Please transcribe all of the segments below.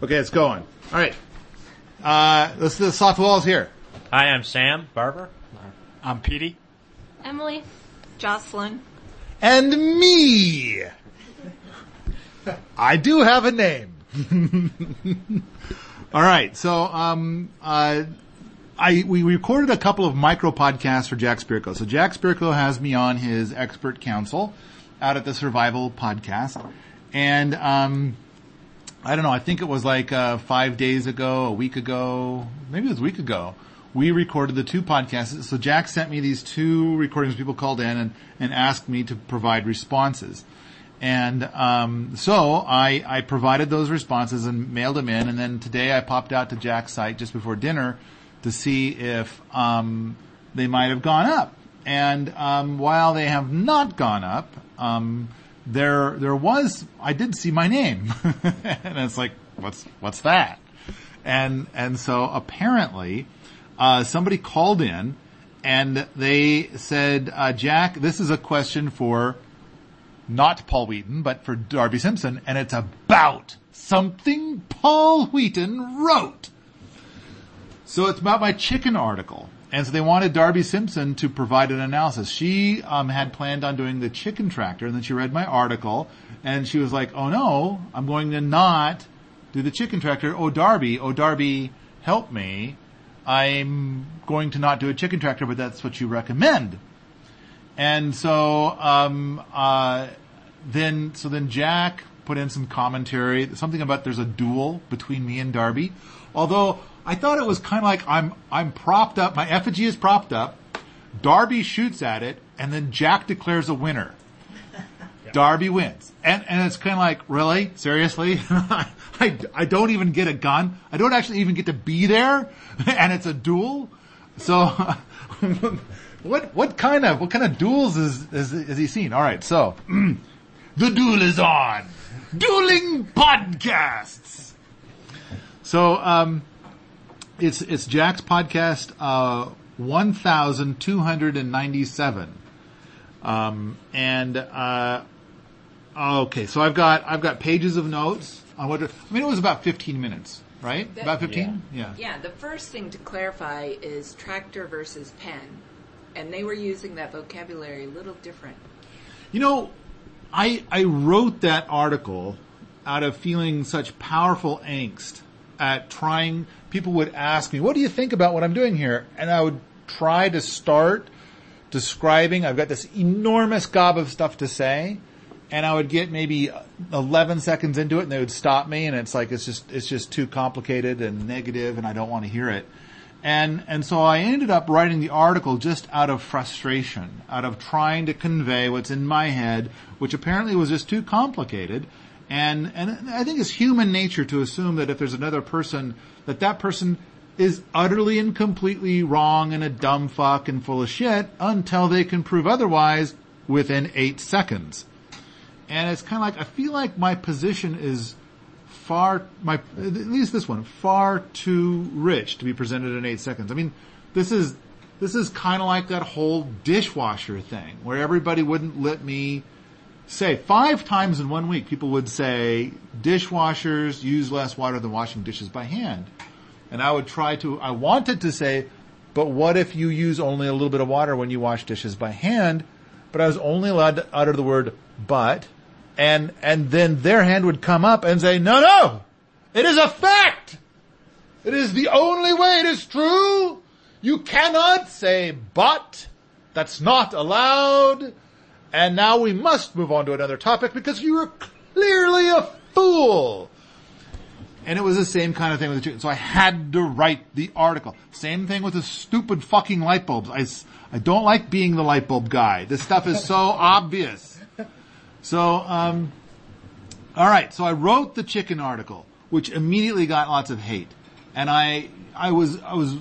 Okay, it's going. All right. Uh, let's do the soft walls here. Hi, I'm Sam Barber. I'm Petey. Emily. Jocelyn. And me. I do have a name. All right. So, um, uh, I, we recorded a couple of micro podcasts for Jack Spirko. So Jack Spirko has me on his expert council out at the survival podcast. And, um, I don't know, I think it was like, uh, five days ago, a week ago, maybe it was a week ago. We recorded the two podcasts. So Jack sent me these two recordings people called in and, and asked me to provide responses. And um, so I, I provided those responses and mailed them in. And then today I popped out to Jack's site just before dinner to see if um, they might have gone up. And um, while they have not gone up, um, there there was I did see my name, and it's like what's what's that? And and so apparently uh, somebody called in and they said, uh, Jack, this is a question for not Paul Wheaton, but for Darby Simpson, and it's about something Paul Wheaton wrote. So it's about my chicken article. And so they wanted Darby Simpson to provide an analysis. She um, had planned on doing the chicken tractor, and then she read my article, and she was like, "Oh no, I'm going to not do the chicken tractor. Oh Darby, oh Darby, help me! I'm going to not do a chicken tractor, but that's what you recommend." And so um, uh, then so then Jack put in some commentary, something about there's a duel between me and Darby. Although I thought it was kind of like I'm I'm propped up, my effigy is propped up. Darby shoots at it, and then Jack declares a winner. Darby wins. And, and it's kind of like, really? Seriously? I, I don't even get a gun. I don't actually even get to be there. And it's a duel. So, what, what kind of, what kind of duels is, is, is he seen? Alright, so, the duel is on. Dueling podcasts. So, um, it's, it's Jack's podcast, uh, 1297. Um, and, uh, okay, so I've got, I've got pages of notes on what, I mean, it was about 15 minutes, right? That- about 15? Yeah. Yeah, the first thing to clarify is tractor versus pen. And they were using that vocabulary a little different. You know, I, I wrote that article out of feeling such powerful angst at trying, people would ask me, what do you think about what I'm doing here? And I would try to start describing, I've got this enormous gob of stuff to say, and I would get maybe 11 seconds into it and they would stop me and it's like, it's just, it's just too complicated and negative and I don't want to hear it. And, and so I ended up writing the article just out of frustration, out of trying to convey what's in my head, which apparently was just too complicated. And, and I think it's human nature to assume that if there's another person, that that person is utterly and completely wrong and a dumb fuck and full of shit until they can prove otherwise within eight seconds. And it's kind of like, I feel like my position is far, my, at least this one, far too rich to be presented in eight seconds. I mean, this is, this is kind of like that whole dishwasher thing where everybody wouldn't let me say five times in one week people would say dishwashers use less water than washing dishes by hand. And I would try to, I wanted to say, but what if you use only a little bit of water when you wash dishes by hand? But I was only allowed to utter the word but, and, and then their hand would come up and say, no, no, it is a fact. It is the only way. It is true. You cannot say but. That's not allowed. And now we must move on to another topic because you are clearly a fool. And it was the same kind of thing with the chicken. So I had to write the article. Same thing with the stupid fucking light bulbs. I, I don't like being the light bulb guy. This stuff is so obvious. So, um, alright, so I wrote the chicken article, which immediately got lots of hate. And I, I was, I was,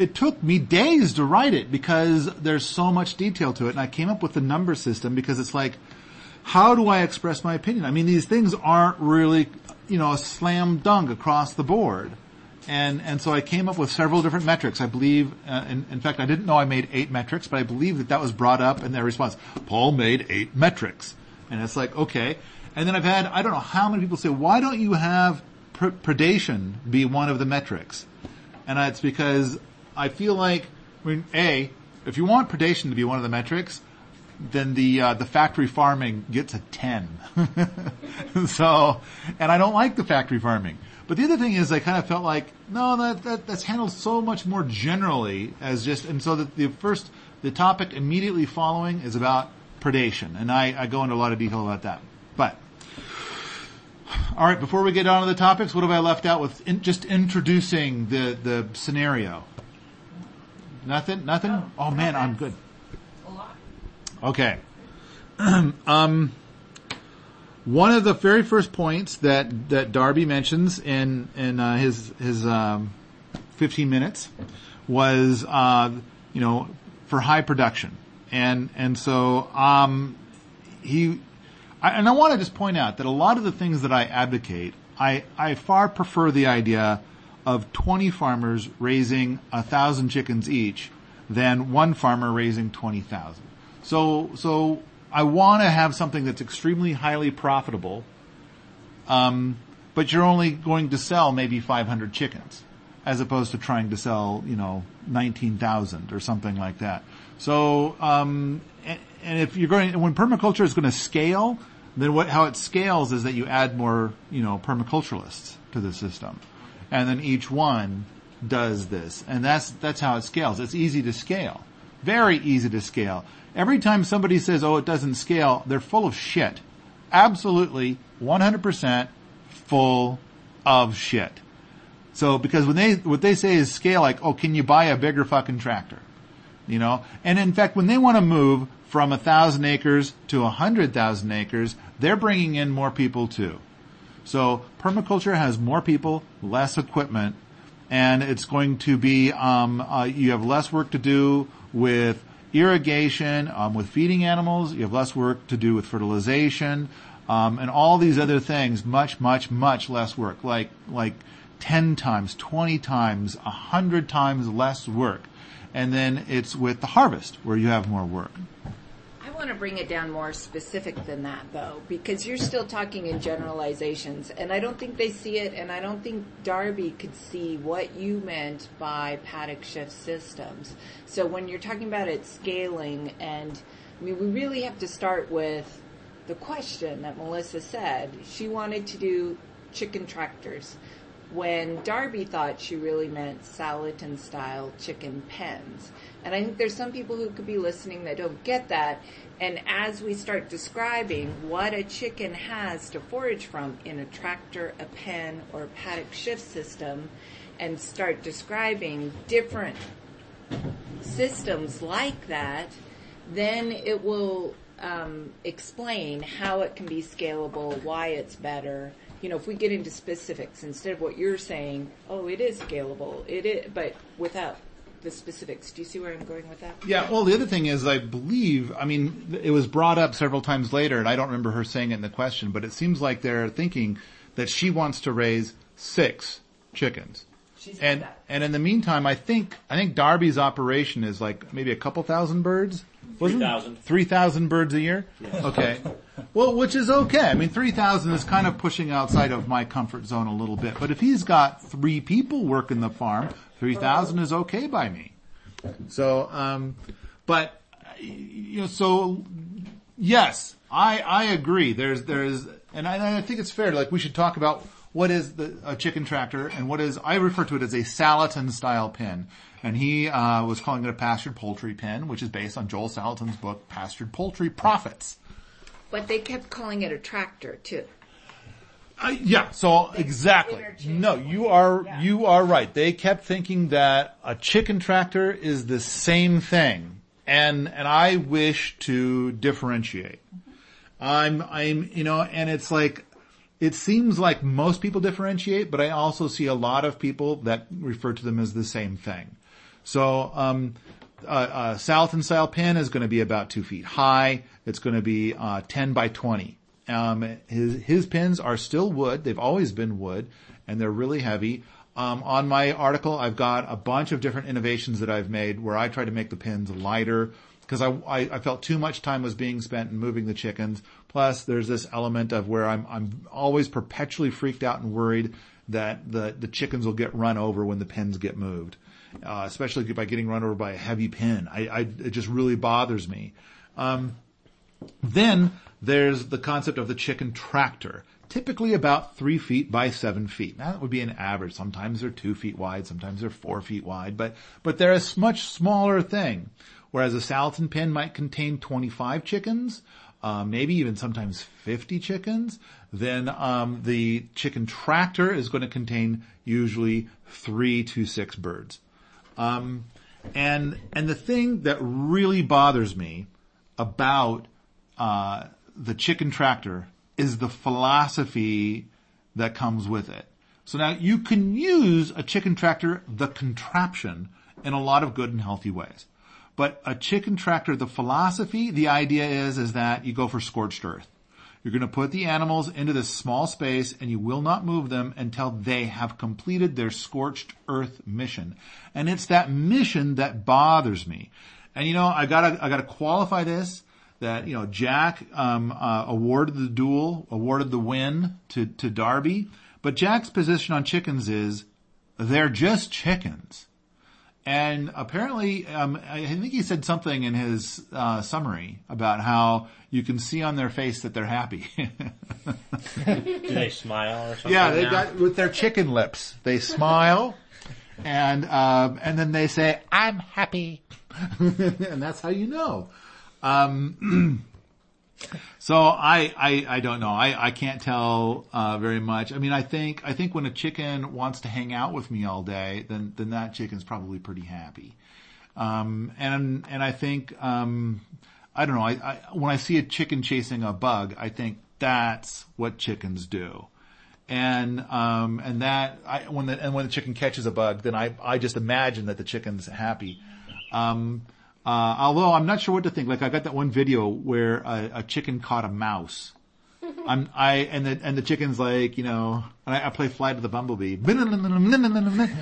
it took me days to write it because there's so much detail to it. And I came up with the number system because it's like, how do I express my opinion? I mean, these things aren't really, you know, a slam dunk across the board. And, and so I came up with several different metrics. I believe, uh, in, in fact, I didn't know I made eight metrics, but I believe that that was brought up in their response. Paul made eight metrics. And it's like, okay. And then I've had, I don't know how many people say, why don't you have pr- predation be one of the metrics? And it's because I feel like, I mean, A, if you want predation to be one of the metrics, then the uh, the factory farming gets a ten. so, and I don't like the factory farming. But the other thing is, I kind of felt like no, that, that that's handled so much more generally as just, and so that the first the topic immediately following is about predation, and I, I go into a lot of detail about that. But all right, before we get on to the topics, what have I left out with in, just introducing the the scenario? Nothing, nothing. Oh man, I'm good. Okay. um, one of the very first points that, that Darby mentions in, in, uh, his, his, um, 15 minutes was, uh, you know, for high production. And, and so, um, he, I, and I want to just point out that a lot of the things that I advocate, I, I far prefer the idea of 20 farmers raising a thousand chickens each than one farmer raising 20,000. So, so I want to have something that's extremely highly profitable, um, but you're only going to sell maybe 500 chickens, as opposed to trying to sell, you know, 19,000 or something like that. So, um, and, and if you're going, when permaculture is going to scale, then what, how it scales is that you add more, you know, permaculturalists to the system. And then each one does this. And that's, that's how it scales. It's easy to scale. Very easy to scale. Every time somebody says, oh, it doesn't scale, they're full of shit. Absolutely, 100% full of shit. So, because when they, what they say is scale, like, oh, can you buy a bigger fucking tractor? You know? And in fact, when they want to move from a thousand acres to a hundred thousand acres, they're bringing in more people too. So, permaculture has more people, less equipment, and it's going to be, um, uh, you have less work to do with irrigation, um, with feeding animals. You have less work to do with fertilization, um, and all these other things. Much, much, much less work. Like like ten times, twenty times, a hundred times less work. And then it's with the harvest where you have more work. Want to bring it down more specific than that though, because you're still talking in generalizations and I don't think they see it and I don't think Darby could see what you meant by paddock shift systems. So when you're talking about it scaling and I mean, we really have to start with the question that Melissa said. She wanted to do chicken tractors when Darby thought she really meant Salatin style chicken pens. And I think there's some people who could be listening that don't get that. And as we start describing what a chicken has to forage from in a tractor, a pen, or a paddock shift system, and start describing different systems like that, then it will um, explain how it can be scalable, why it's better. You know, if we get into specifics instead of what you're saying, oh, it is scalable, it is, but without the specifics. Do you see where I'm going with that? Yeah. Well, the other thing is, I believe, I mean, it was brought up several times later, and I don't remember her saying it in the question, but it seems like they're thinking that she wants to raise six chickens. And and in the meantime, I think I think Darby's operation is like maybe a couple thousand birds. Wasn't 3,000. Three thousand birds a year. Okay. Well, which is okay. I mean, three thousand is kind of pushing outside of my comfort zone a little bit. But if he's got three people working the farm, three thousand is okay by me. So, um, but you know, so yes, I I agree. There's there's, and I, and I think it's fair. Like we should talk about what is the a chicken tractor and what is I refer to it as a Salatin style pen. And he uh, was calling it a pastured poultry pen, which is based on Joel Salatin's book Pastured Poultry Profits. But they kept calling it a tractor too. Uh, yeah, so exactly. No, you are you are right. They kept thinking that a chicken tractor is the same thing, and and I wish to differentiate. I'm I'm you know, and it's like it seems like most people differentiate, but I also see a lot of people that refer to them as the same thing. So, um, uh, uh, Salatin style pen is going to be about two feet high. It's going to be uh, 10 by 20. Um, his his pens are still wood. They've always been wood, and they're really heavy. Um, on my article, I've got a bunch of different innovations that I've made where I try to make the pens lighter because I, I I felt too much time was being spent in moving the chickens. Plus, there's this element of where I'm I'm always perpetually freaked out and worried that the the chickens will get run over when the pens get moved, uh, especially by getting run over by a heavy pen. I, I it just really bothers me. Um, then there's the concept of the chicken tractor, typically about three feet by seven feet. Now that would be an average. Sometimes they're two feet wide, sometimes they're four feet wide, but, but they're a much smaller thing. Whereas a Salatin pen might contain 25 chickens, uh, maybe even sometimes 50 chickens, then um, the chicken tractor is going to contain usually three to six birds. Um, and and the thing that really bothers me about uh, the chicken tractor is the philosophy that comes with it. So now you can use a chicken tractor, the contraption, in a lot of good and healthy ways. But a chicken tractor, the philosophy, the idea is, is that you go for scorched earth. You're going to put the animals into this small space and you will not move them until they have completed their scorched earth mission. And it's that mission that bothers me. And you know, I gotta, I gotta qualify this that, you know, Jack, um, uh, awarded the duel, awarded the win to, to Darby. But Jack's position on chickens is they're just chickens. And apparently, um, I think he said something in his uh, summary about how you can see on their face that they're happy. Do they smile or something? yeah, they now? got with their chicken lips. They smile, and um, and then they say, "I'm happy," and that's how you know. Um, so I, I, I don't know. I, I can't tell, uh, very much. I mean, I think, I think when a chicken wants to hang out with me all day, then, then that chicken's probably pretty happy. Um, and, and I think, um, I don't know. I, I, when I see a chicken chasing a bug, I think that's what chickens do. And, um, and that, I, when the, and when the chicken catches a bug, then I, I just imagine that the chicken's happy. Um, uh, although I'm not sure what to think. Like I got that one video where a, a chicken caught a mouse. I'm, I, and the, and the chicken's like, you know, I, I play Flight of the Bumblebee.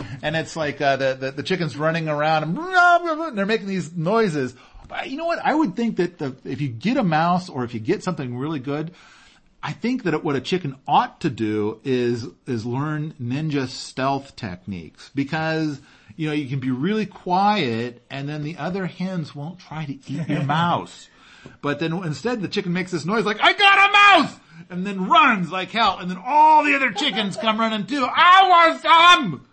And it's like, uh, the, the, the chicken's running around and they're making these noises. But you know what? I would think that the, if you get a mouse or if you get something really good, I think that what a chicken ought to do is, is learn ninja stealth techniques because, you know, you can be really quiet and then the other hens won't try to eat your mouse. But then instead the chicken makes this noise like, I got a mouse! And then runs like hell and then all the other chickens come running too. I want some!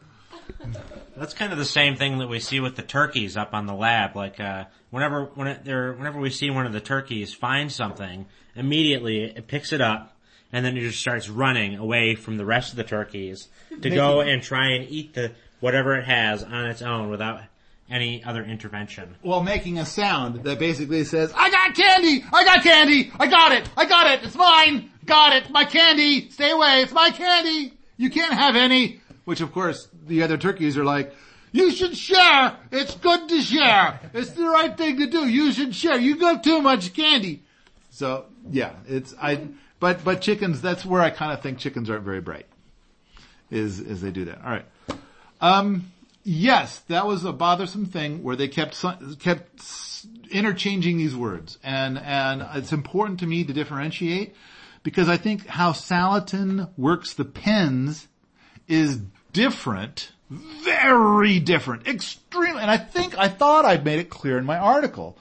That's kind of the same thing that we see with the turkeys up on the lab. Like, uh, whenever, when it, there, whenever we see one of the turkeys find something, immediately it picks it up and then it just starts running away from the rest of the turkeys to go and try and eat the, whatever it has on its own without any other intervention. Well, making a sound that basically says, I got candy! I got candy! I got it! I got it! It's mine! Got it! My candy! Stay away! It's my candy! You can't have any! Which of course, the other turkeys are like, you should share! It's good to share! It's the right thing to do! You should share! You got too much candy! So, yeah, it's, I, but, but chickens, that's where I kind of think chickens aren't very bright. Is, is they do that. Alright. Um, yes, that was a bothersome thing where they kept kept interchanging these words, and and it's important to me to differentiate because I think how Salatin works the pens is different, very different, extremely. And I think I thought I'd made it clear in my article.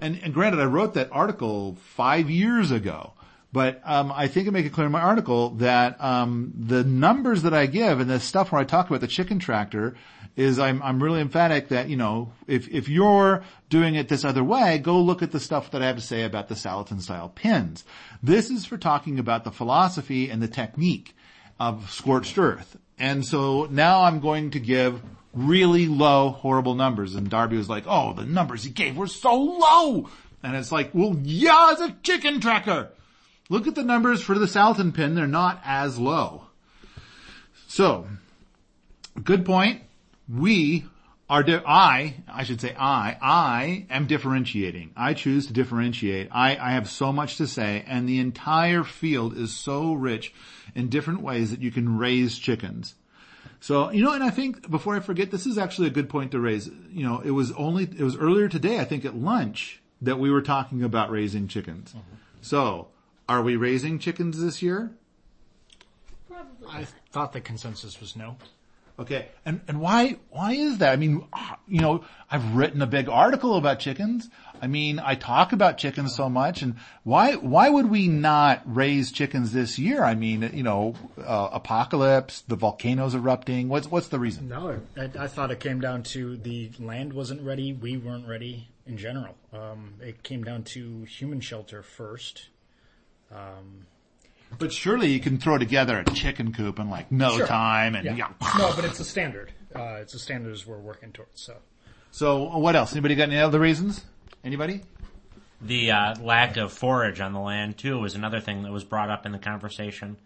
And, and granted, I wrote that article five years ago. But um, I think I make it clear in my article that um, the numbers that I give and the stuff where I talk about the chicken tractor is I'm I'm really emphatic that you know if if you're doing it this other way, go look at the stuff that I have to say about the Salatin style pens. This is for talking about the philosophy and the technique of scorched earth. And so now I'm going to give really low, horrible numbers. And Darby was like, "Oh, the numbers he gave were so low." And it's like, well, yeah, it's a chicken tractor. Look at the numbers for the Salatin pen. They're not as low. So, good point. We are, di- I, I should say I, I am differentiating. I choose to differentiate. I, I have so much to say and the entire field is so rich in different ways that you can raise chickens. So, you know, and I think before I forget, this is actually a good point to raise. You know, it was only, it was earlier today, I think at lunch, that we were talking about raising chickens. Mm-hmm. So, Are we raising chickens this year? Probably. I thought the consensus was no. Okay, and and why why is that? I mean, you know, I've written a big article about chickens. I mean, I talk about chickens so much, and why why would we not raise chickens this year? I mean, you know, uh, apocalypse, the volcanoes erupting. What's what's the reason? No, I, I thought it came down to the land wasn't ready, we weren't ready in general. Um, it came down to human shelter first. But surely you can throw together a chicken coop in like no Sure. time, and Yeah. yeah. no, but it's a standard. Uh, it's a standard as we're working towards. So So what else? Anybody got any other reasons? Anybody? The uh, lack of forage on the land too was another thing that was brought up in the conversation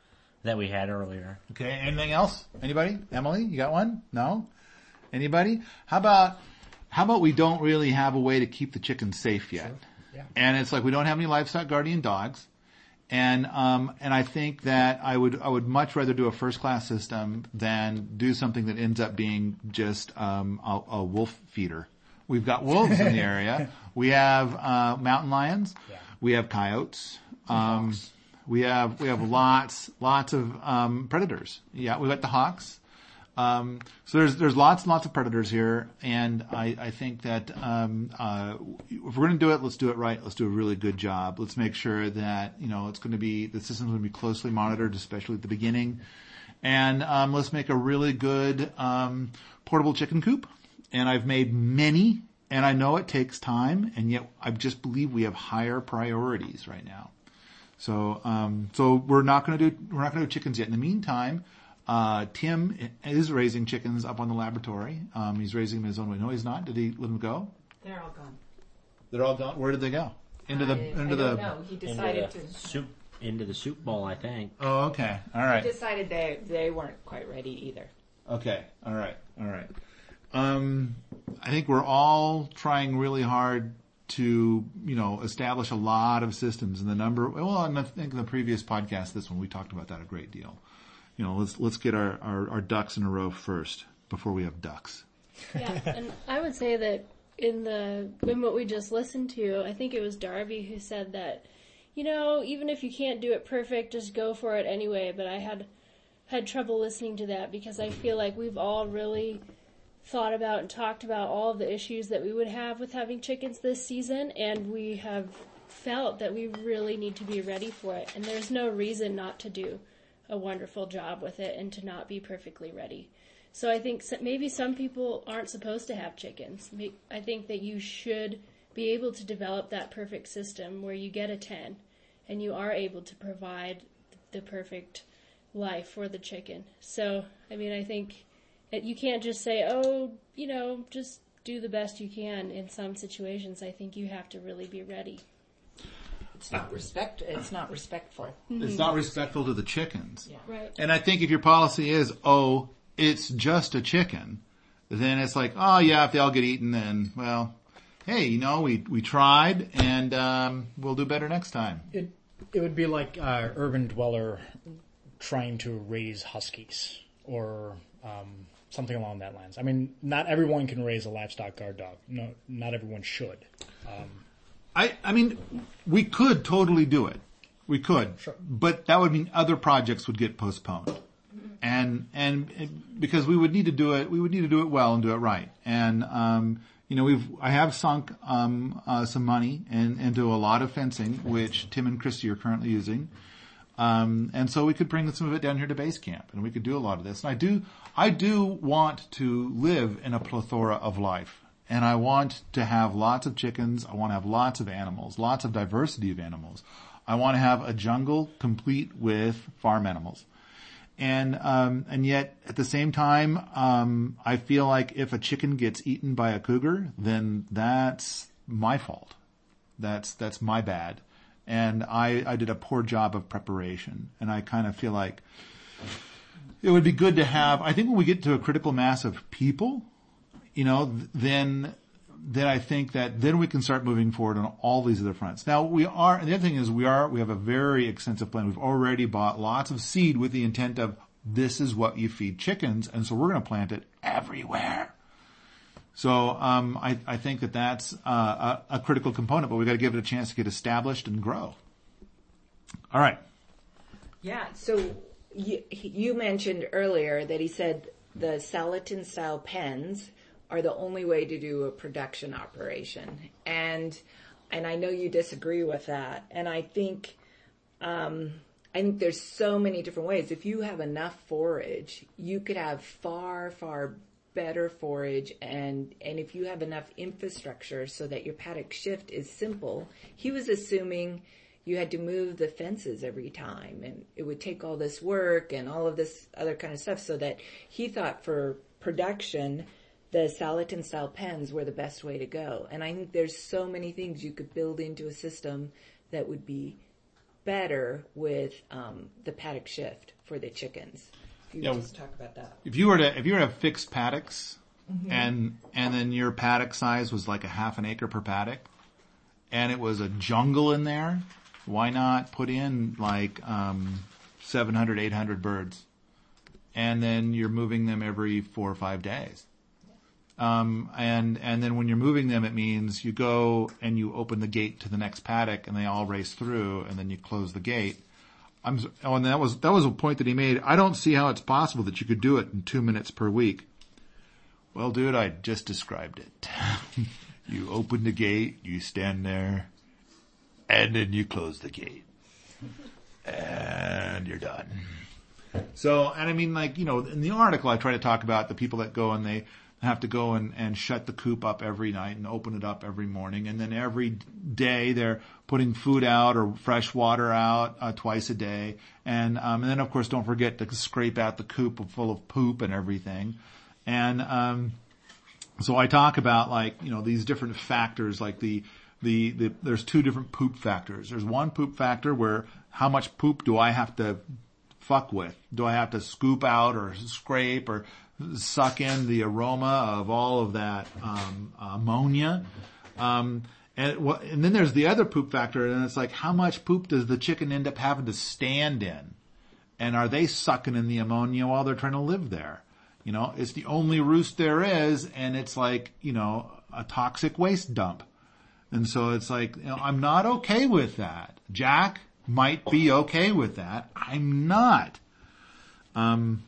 that we had earlier. Okay, anything else? Anybody? Emily, you got one? No? Anybody? How about, how about we don't really have a way to keep the chickens safe yet? Sure. Yeah. And it's like we don't have any livestock guardian dogs. And, um, and I think that I would, I would much rather do a first class system than do something that ends up being just, um, a, a wolf feeder. We've got wolves in the area. We have, uh, mountain lions. Yeah. We have coyotes. Um, we have we have lots lots of um, predators. Yeah, We've got the hawks. Um, so there's there's lots and lots of predators here, and I, I think that um, uh, if we're going to do it, let's do it right. Let's do a really good job. Let's make sure that you know it's going to be the system's going to be closely monitored, especially at the beginning, and um, let's make a really good um, portable chicken coop. And I've made many, and I know it takes time, and yet I just believe we have higher priorities right now. So, um, so we're not going to do we're not going to do chickens yet. In the meantime, uh, Tim is raising chickens up on the laboratory. Um, he's raising them his own way. No, he's not. Did he let them go? They're all gone. They're all gone. Where did they go? Into the I, into I the. don't. He decided into to. the soup into the soup bowl, I think. Oh, okay. All right. He decided they they weren't quite ready either. Okay. All right. All right. Um, I think we're all trying really hard to, you know, establish a lot of systems and the number, well, and I think in the previous podcast, this one, we talked about that a great deal. You know, let's, let's get our, our, our ducks in a row first before we have ducks. Yeah, and I would say that in the in what we just listened to, I think it was Darby who said that, you know, even if you can't do it perfect, just go for it anyway. But I had had trouble listening to that because I feel like we've all really thought about and talked about all of the issues that we would have with having chickens this season, and we have felt that we really need to be ready for it. And there's no reason not to do a wonderful job with it and to not be perfectly ready. So I think maybe some people aren't supposed to have chickens. I think that you should be able to develop that perfect system where you get a 10 and you are able to provide the perfect life for the chicken. So, I mean, I think you can't just say, oh, you know, just do the best you can in some situations. I think you have to really be ready. It's not respect. It's not respectful. It's not respectful to the chickens. Yeah. Right. And I think if your policy is, oh, it's just a chicken, then it's like, oh yeah, if they all get eaten, then, well, hey, you know, we, we tried and, um, we'll do better next time. it it would be like uh, urban dweller trying to raise huskies or um, something along that lines. I mean, not everyone can raise a livestock guard dog. No, not everyone should. I, I mean, we could totally do it. We could. Sure. But that would mean other projects would get postponed. And, and, and because we would need to do it, we would need to do it well and do it right. And, um, you know, we've, I have sunk, um, uh, some money in, into a lot of fencing, which Tim and Christy are currently using. Um, and so we could bring some of it down here to base camp and we could do a lot of this. And I do, I do want to live in a plethora of life. And I want to have lots of chickens. I want to have lots of animals, lots of diversity of animals. I want to have a jungle complete with farm animals. And, um, and yet at the same time, um, I feel like if a chicken gets eaten by a cougar, then that's my fault. That's, that's my bad. And I, I did a poor job of preparation. And I kind of feel like it would be good to have, I think when we get to a critical mass of people, you know, then, then I think that then we can start moving forward on all these other fronts. Now we are, and the other thing is we are, we have a very extensive plan. We've already bought lots of seed with the intent of this is what you feed chickens. And so we're going to plant it everywhere. So um, I, I think that that's uh, a, a critical component, but we've got to give it a chance to get established and grow. All right. Yeah. So you, you mentioned earlier that he said the Salatin style pens are the only way to do a production operation, and and I know you disagree with that, and I think. Um, I think there's so many different ways. If you have enough forage, you could have far, far better forage and, and if you have enough infrastructure so that your paddock shift is simple, he was assuming you had to move the fences every time and it would take all this work and all of this other kind of stuff so that he thought for production, the Salatin style pens were the best way to go. And I think there's so many things you could build into a system that would be better with um, the paddock shift for the chickens. If you Yeah. just talk about that. If you were to if you were to have fixed paddocks, and and then your paddock size was like a half an acre per paddock, and it was a jungle in there, why not put in like um, 700, 800 birds, and then you're moving them every four or five days. Um, and and then when you're moving them, it means you go and you open the gate to the next paddock, and they all race through, and then you close the gate. I'm oh, and that was that was a point that he made. I don't see how it's possible that you could do it in two minutes per week. Well, dude, I just described it. you open the gate, you stand there, and then you close the gate, and you're done. So, and I mean, like, you know, in the article, I try to talk about the people that go and they have to go and, and shut the coop up every night and open it up every morning. And then every day they're putting food out or fresh water out uh, twice a day. And, um, and then of course don't forget to scrape out the coop full of poop and everything. And, um, so I talk about like, you know, these different factors like the, the, the, there's two different poop factors. There's one poop factor where how much poop do I have to fuck with? Do I have to scoop out or scrape or suck in the aroma of all of that um, ammonia? Um, and, and then there's the other poop factor, and it's like how much poop does the chicken end up having to stand in? And are they sucking in the ammonia while they're trying to live there? You know, it's the only roost there is, and it's like you know a toxic waste dump. And so it's like, you know, I'm not okay with that. Jack might be okay with that. I'm not. Um,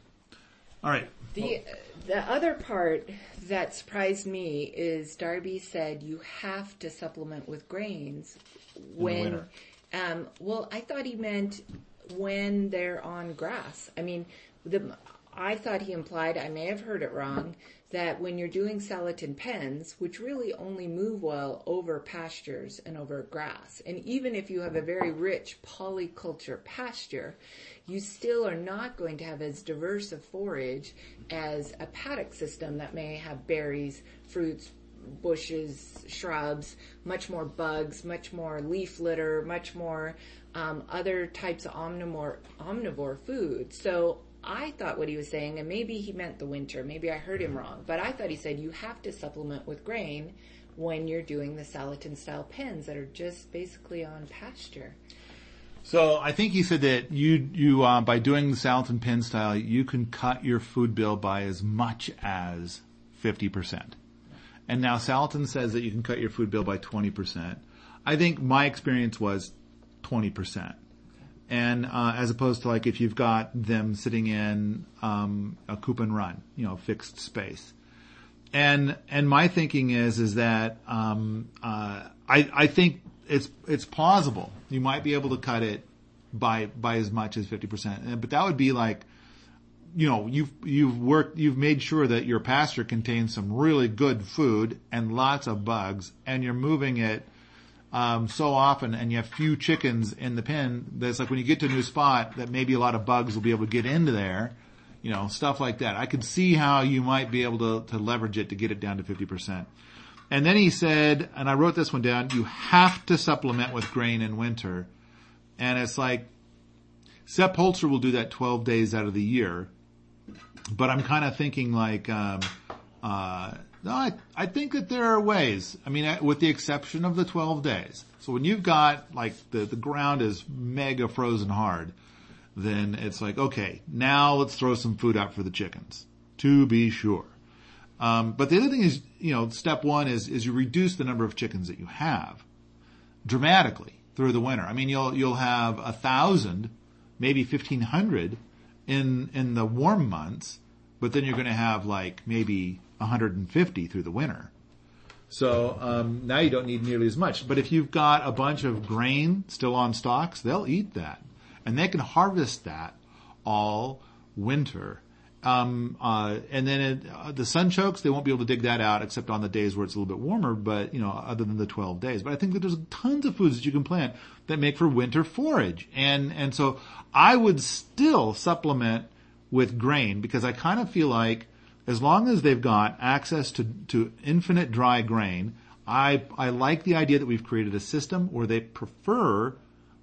all right. The the other part that surprised me is Darby said you have to supplement with grains when um well I thought he meant when they're on grass. I mean the I thought he implied I may have heard it wrong that when you're doing salatin pens, which really only move well over pastures and over grass, and even if you have a very rich polyculture pasture, you still are not going to have as diverse a forage as a paddock system that may have berries, fruits, bushes, shrubs, much more bugs, much more leaf litter, much more um, other types of omnivore, omnivore food. So I thought what he was saying, and maybe he meant the winter, maybe I heard him wrong, but I thought he said you have to supplement with grain when you're doing the Salatin style pens that are just basically on pasture. So I think he said that you you uh, by doing the Salatin pen style, you can cut your food bill by as much as fifty percent. And now Salatin says that you can cut your food bill by twenty percent. I think my experience was twenty percent. And uh, as opposed to like if you've got them sitting in um, a coop and run, you know, fixed space. And and my thinking is is that um, uh, I I think it's it's plausible you might be able to cut it by by as much as fifty percent, but that would be like you know you've you've worked you've made sure that your pasture contains some really good food and lots of bugs, and you're moving it um, so often, and you have few chickens in the pen. That's like when you get to a new spot that maybe a lot of bugs will be able to get into there you know, stuff like that. I could see how you might be able to, to leverage it to get it down to 50%. And then he said, and I wrote this one down, you have to supplement with grain in winter. And it's like, Sepp Holzer will do that 12 days out of the year. But I'm kind of thinking like, um, uh, no, I, I think that there are ways. I mean, with the exception of the 12 days. So when you've got like the, the ground is mega frozen hard, then it's like, okay, now let's throw some food out for the chickens, to be sure. Um, but the other thing is, you know, step one is, is you reduce the number of chickens that you have dramatically. through the winter. I mean, you'll, you'll have a thousand, maybe 1500 in, in the warm months, but then you're going to have like maybe 150 through the winter. So um, now you don't need nearly as much. But if you've got a bunch of grain still on stalks, they'll eat that, and they can harvest that all winter. Um, uh, and then it, uh, the sunchokes, they won't be able to dig that out except on the days where it's a little bit warmer, but you know, other than the 12 days. But I think that there's tons of foods that you can plant that make for winter forage. And, and so I would still supplement with grain because I kind of feel like as long as they've got access to, to infinite dry grain, I, I like the idea that we've created a system where they prefer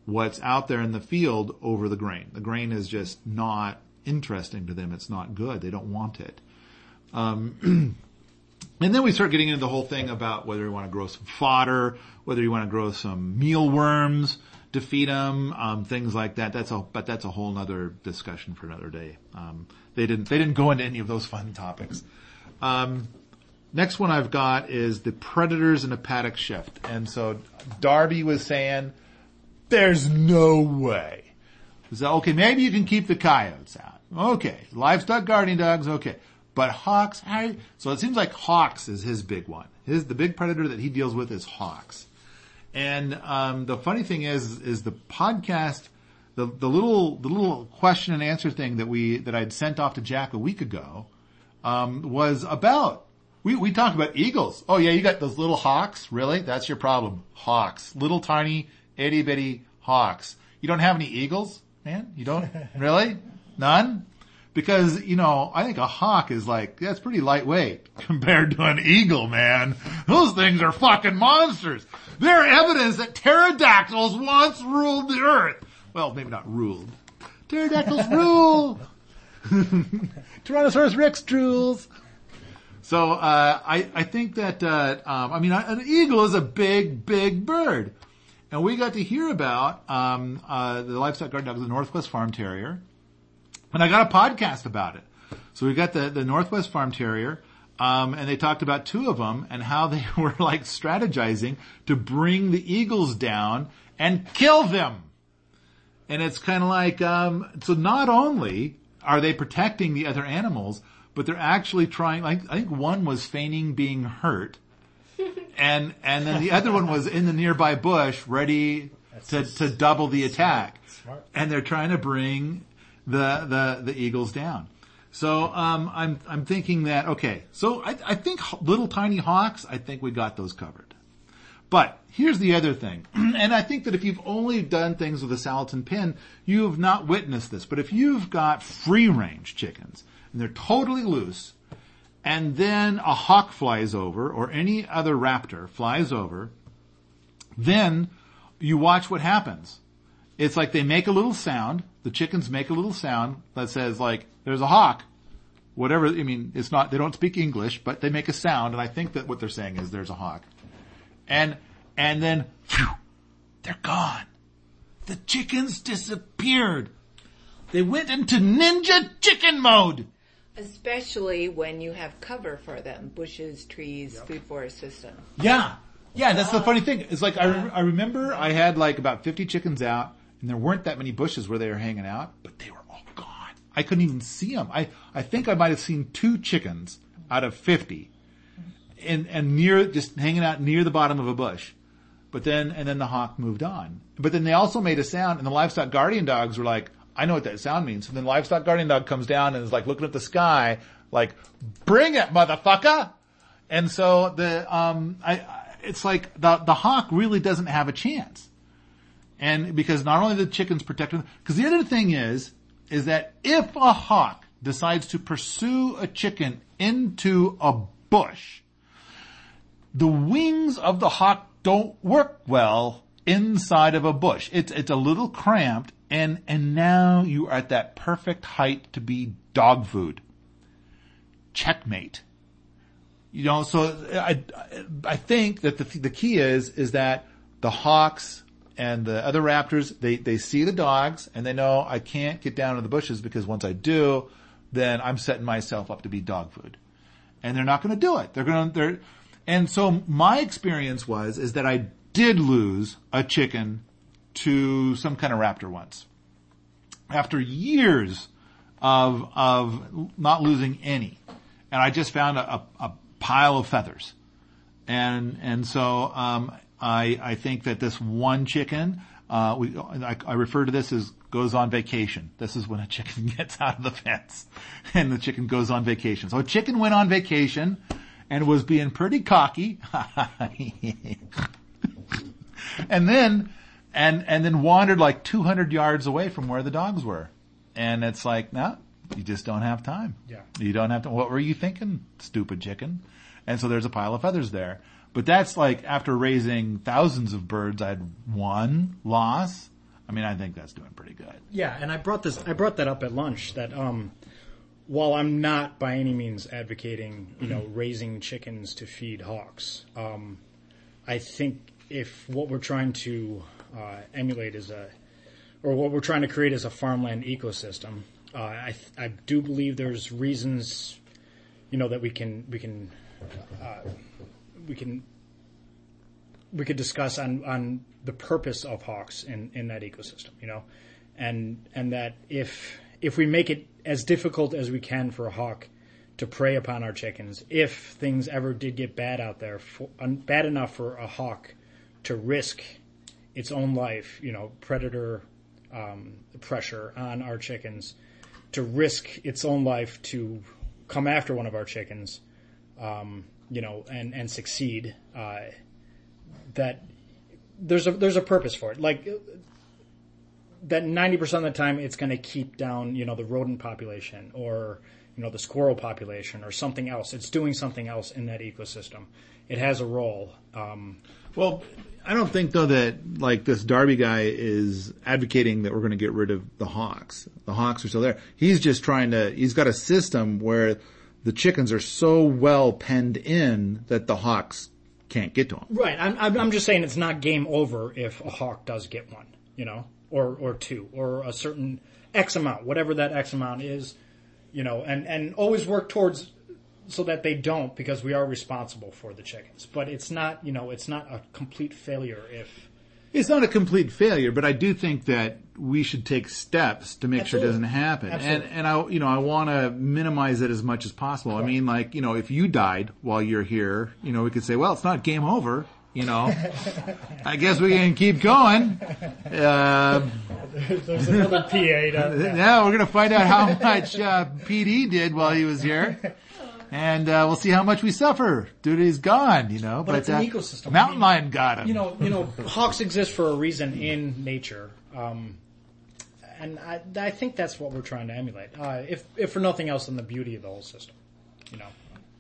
what's out there in the field over the grain. The grain is just not interesting to them. It's not good. They don't want it. Um, and then we start getting into the whole thing about whether you want to grow some fodder, whether you want to grow some mealworms feed them, um, things like that. That's a, but that's a whole other discussion for another day. Um, they didn't, they didn't go into any of those fun topics. Um, next one I've got is the predators and paddock shift. And so Darby was saying, there's no way. So, okay, maybe you can keep the coyotes out. Okay. Livestock guardian dogs, okay. But hawks, so it seems like hawks is his big one. His, the big predator that he deals with is hawks. And, um, the funny thing is, is the podcast, the, the little, the little question and answer thing that we, that I'd sent off to Jack a week ago, um, was about, we, we talked about eagles. Oh yeah, you got those little hawks? Really? That's your problem. Hawks. Little tiny, itty bitty hawks. You don't have any eagles? Man, you don't? really? None? Because, you know, I think a hawk is like, that's pretty lightweight compared to an eagle, man. Those things are fucking monsters. They're evidence that pterodactyls once ruled the earth. Well, maybe not ruled. Pterodactyls rule! Tyrannosaurus rex drools. So, uh, I, I think that, uh, um, I mean, an eagle is a big, big bird. And we got to hear about, um, uh, the livestock guard dog, the Northwest Farm Terrier. And I got a podcast about it. So we got the, the Northwest Farm Terrier, um, and they talked about two of them and how they were like strategizing to bring the eagles down and kill them. And it's kind of like, um, so not only are they protecting the other animals, but they're actually trying, like, I think one was feigning being hurt. And, and then the other one was in the nearby bush ready to, to double the attack. Smart. And they're trying to bring the, the, the eagles down. So, um, I'm, I'm thinking that, okay, so I, I think little tiny hawks, I think we got those covered. But here's the other thing, and I think that if you've only done things with a Salatin pen, you have not witnessed this. But if you've got free range chickens and they're totally loose, and then a hawk flies over or any other raptor flies over, then you watch what happens. It's like they make a little sound, the chickens make a little sound that says like, there's a hawk. Whatever, I mean, it's not, they don't speak English, but they make a sound, and I think that what they're saying is there's a hawk. And, and then, phew, they're gone. The chickens disappeared. They went into ninja chicken mode. Especially when you have cover for them, bushes, trees, food forest system. Yeah. Yeah, that's the funny thing. It's like, I, re- I remember I had like about 50 chickens out and there weren't that many bushes where they were hanging out, but they were all gone. I couldn't even see them. I, I think I might have seen two chickens out of 50 and, and near, just hanging out near the bottom of a bush. But then, and then the hawk moved on. But then they also made a sound and the livestock guardian dogs were like, I know what that sound means. And then livestock guardian dog comes down and is like looking at the sky, like, bring it, motherfucker! And so the, um, I, I- it's like the, the hawk really doesn't have a chance. And because not only the chickens protect them, because the other thing is, is that if a hawk decides to pursue a chicken into a bush, the wings of the hawk don't work well inside of a bush. It's, it's a little cramped and, and now you are at that perfect height to be dog food. Checkmate. You know, so I, I think that the, the key is, is that the hawks and the other raptors, they, they see the dogs and they know I can't get down in the bushes because once I do, then I'm setting myself up to be dog food. And they're not gonna do it. They're gonna, they're, and so my experience was, is that I did lose a chicken to some kind of raptor once. After years of, of not losing any. And I just found a, a, a pile of feathers. And, and so, um, I, I think that this one chicken, uh, we, I, I refer to this as goes on vacation. This is when a chicken gets out of the fence and the chicken goes on vacation. So a chicken went on vacation and was being pretty cocky. and then, and, and then wandered like 200 yards away from where the dogs were. And it's like, no, you just don't have time. Yeah. You don't have to, what were you thinking, stupid chicken? And so there's a pile of feathers there. But that's like after raising thousands of birds, I had one loss. I mean, I think that's doing pretty good. Yeah, and I brought this. I brought that up at lunch. That um, while I'm not by any means advocating, you know, raising chickens to feed hawks, um, I think if what we're trying to uh, emulate is a, or what we're trying to create is a farmland ecosystem, uh, I I do believe there's reasons, you know, that we can we can uh, we can we could discuss on on the purpose of hawks in in that ecosystem, you know, and and that if if we make it as difficult as we can for a hawk to prey upon our chickens, if things ever did get bad out there, for, un, bad enough for a hawk to risk its own life, you know, predator um, pressure on our chickens, to risk its own life to come after one of our chickens, um, you know, and and succeed. Uh, that there's a there's a purpose for it. Like that 90% of the time it's going to keep down, you know, the rodent population or, you know, the squirrel population or something else. It's doing something else in that ecosystem. It has a role. Um, Well, I don't think though that like this Darby guy is advocating that we're going to get rid of the hawks. The hawks are still there. He's just trying to. He's got a system where the chickens are so well penned in that the hawks can't get to them. right. I'm, I'm I'm just saying it's not game over if a hawk does get one, you know, or, or two, or a certain X amount, whatever that X amount is, you know, and, and always work towards so that they don't because we are responsible for the chickens. But it's not, you know, it's not a complete failure if, It's not a complete failure, but I do think that we should take steps to make sure it doesn't happen. Absolutely. And and I you know I want to minimize it as much as possible. I mean, like you know, if you died while you're here, you know, we could say, well, it's not game over. You know, I guess we can keep going. Uh, there's another PA now we're gonna find out how much uh, Petey did while he was here. And uh, we'll see how much we suffer. Dude, he's gone, you know. But, it's an uh, ecosystem. Mountain I mean, lion got him. you know, you know, hawks exist for a reason in nature, um, and I, I think that's what we're trying to emulate. Uh, if, if for nothing else, than the beauty of the whole system. You know,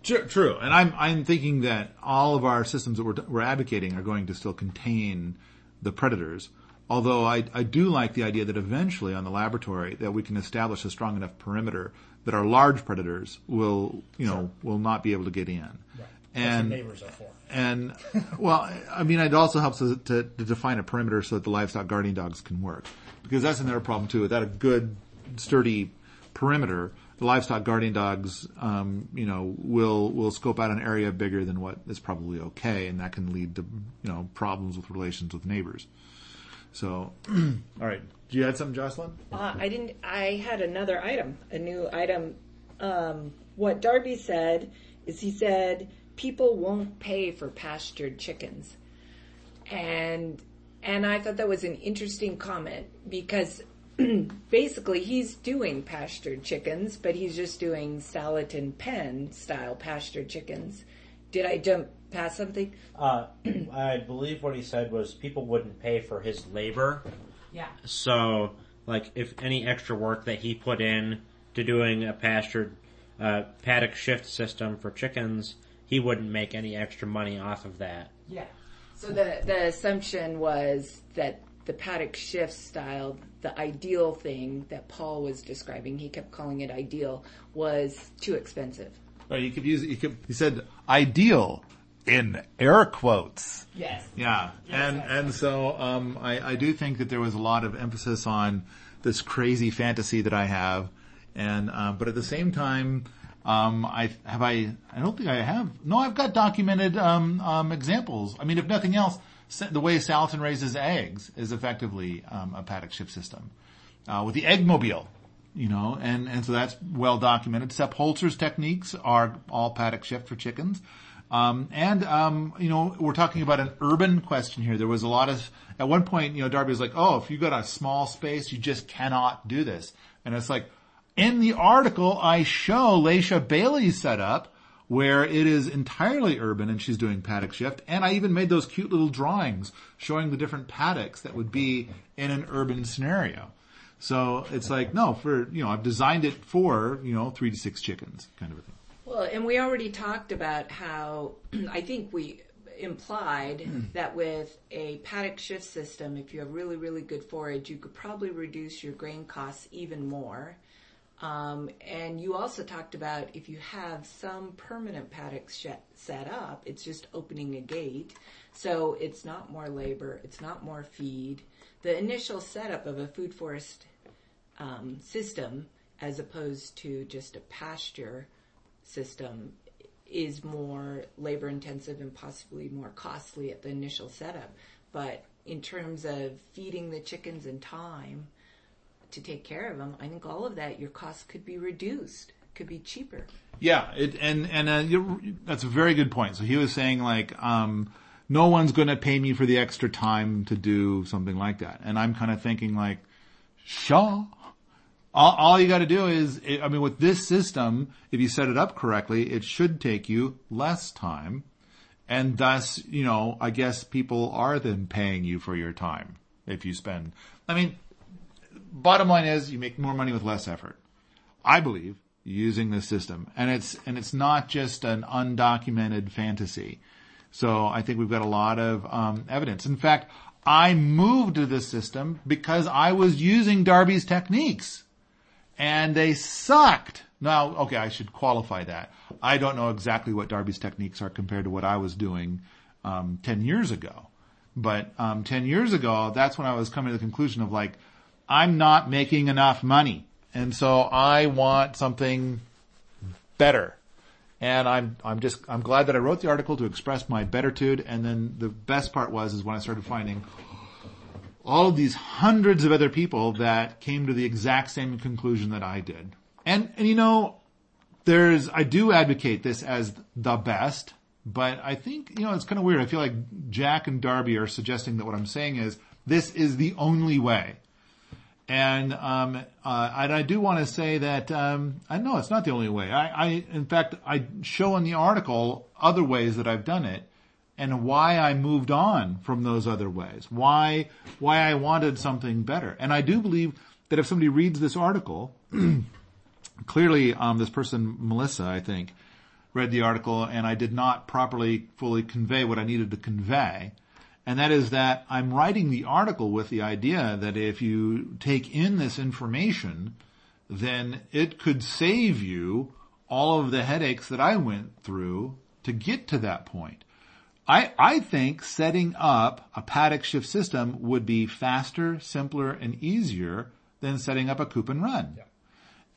True, true. And I'm, I'm thinking that all of our systems that we're, we're advocating are going to still contain the predators. Although I, I do like the idea that eventually on the laboratory that we can establish a strong enough perimeter that our large predators will, you know, will not be able to get in. that's And, what neighbors are for. and well, I mean, it also helps us to, to define a perimeter so that the livestock guardian dogs can work, because that's another problem too. Without a good, sturdy perimeter, the livestock guardian dogs, um, you know, will will scope out an area bigger than what is probably okay, and that can lead to you know problems with relations with neighbors. So, all right, do you have something, Jocelyn? Uh, I didn't. I had another item, a new item. Um, what Darby said is he said people won't pay for pastured chickens, and and I thought that was an interesting comment because basically he's doing pastured chickens, but he's just doing Salatin pen style pastured chickens. Did I jump past something? Uh, I believe what he said was people wouldn't pay for his labor. Yeah. So, like, if any extra work that he put in to doing a pastured uh, paddock shift system for chickens, he wouldn't make any extra money off of that. Yeah. So the the assumption was that the paddock shift style, the ideal thing that Paul was describing, he kept calling it ideal, was too expensive. Right, you could use you could. He said ideal in air quotes. Yes. Yeah, and and so um, I, I do think that there was a lot of emphasis on this crazy fantasy that I have, and um, but at the same time, Um, I have I. I don't think I have. No, I've got documented um, um, examples. I mean, if nothing else, the way Salatin raises eggs is effectively um, a paddock shift system uh, with the eggmobile. You know, and and so that's well documented. Sepp Holzer's techniques are all paddock shift for chickens. Um, and, um, you know, we're talking about an urban question here. There was a lot of, at one point, you know, Darby was like, oh, if you've got a small space, you just cannot do this. And it's like, in the article, I show Laisha Bailey's setup where it is entirely urban and she's doing paddock shift. And I even made those cute little drawings showing the different paddocks that would be in an urban scenario. So it's like, no, for, you know, I've designed it for, you know, three to six chickens kind of a thing. Well, and we already talked about how I think we implied that with a paddock shift system, if you have really, really good forage, you could probably reduce your grain costs even more. Um, and you also talked about if you have some permanent paddocks set up, it's just opening a gate. So it's not more labor, it's not more feed. The initial setup of a food forest um, system, as opposed to just a pasture system, is more labor intensive and possibly more costly at the initial setup. But in terms of feeding the chickens in time to take care of them, I think all of that, your costs could be reduced, could be cheaper. Yeah, it, and and uh, that's a very good point. So he was saying like, um, no one's going to pay me for the extra time to do something like that, and I'm kind of thinking like, sure. All, all you got to do is, I mean, with this system, if you set it up correctly, it should take you less time, and thus, you know, I guess people are then paying you for your time if you spend. I mean, bottom line is you make more money with less effort. I believe using this system, and it's and it's not just an undocumented fantasy. So I think we've got a lot of um, evidence. In fact, I moved to this system because I was using Darby's techniques, and they sucked. Now, okay, I should qualify that. I don't know exactly what Darby's techniques are compared to what I was doing um, ten years ago. But um, ten years ago, that's when I was coming to the conclusion of like, I'm not making enough money. And so I want something better. And I'm, I'm just, I'm glad that I wrote the article to express my bettertude. And then the best part was, is when I started finding all of these hundreds of other people that came to the exact same conclusion that I did. And, and you know, there's, I do advocate this as the best, but I think, you know, it's kind of weird. I feel like Jack and Darby are suggesting that what I'm saying is this is the only way. And um, uh, and I do want to say that um, I know it's not the only way. I, I, in fact, I show in the article other ways that I've done it, and why I moved on from those other ways. Why why I wanted something better. And I do believe that if somebody reads this article, clearly um, this person Melissa, I think, read the article, and I did not properly fully convey what I needed to convey and that is that I'm writing the article with the idea that if you take in this information, then it could save you all of the headaches that I went through to get to that point. I, I think setting up a paddock shift system would be faster, simpler, and easier than setting up a coop and run. Yeah.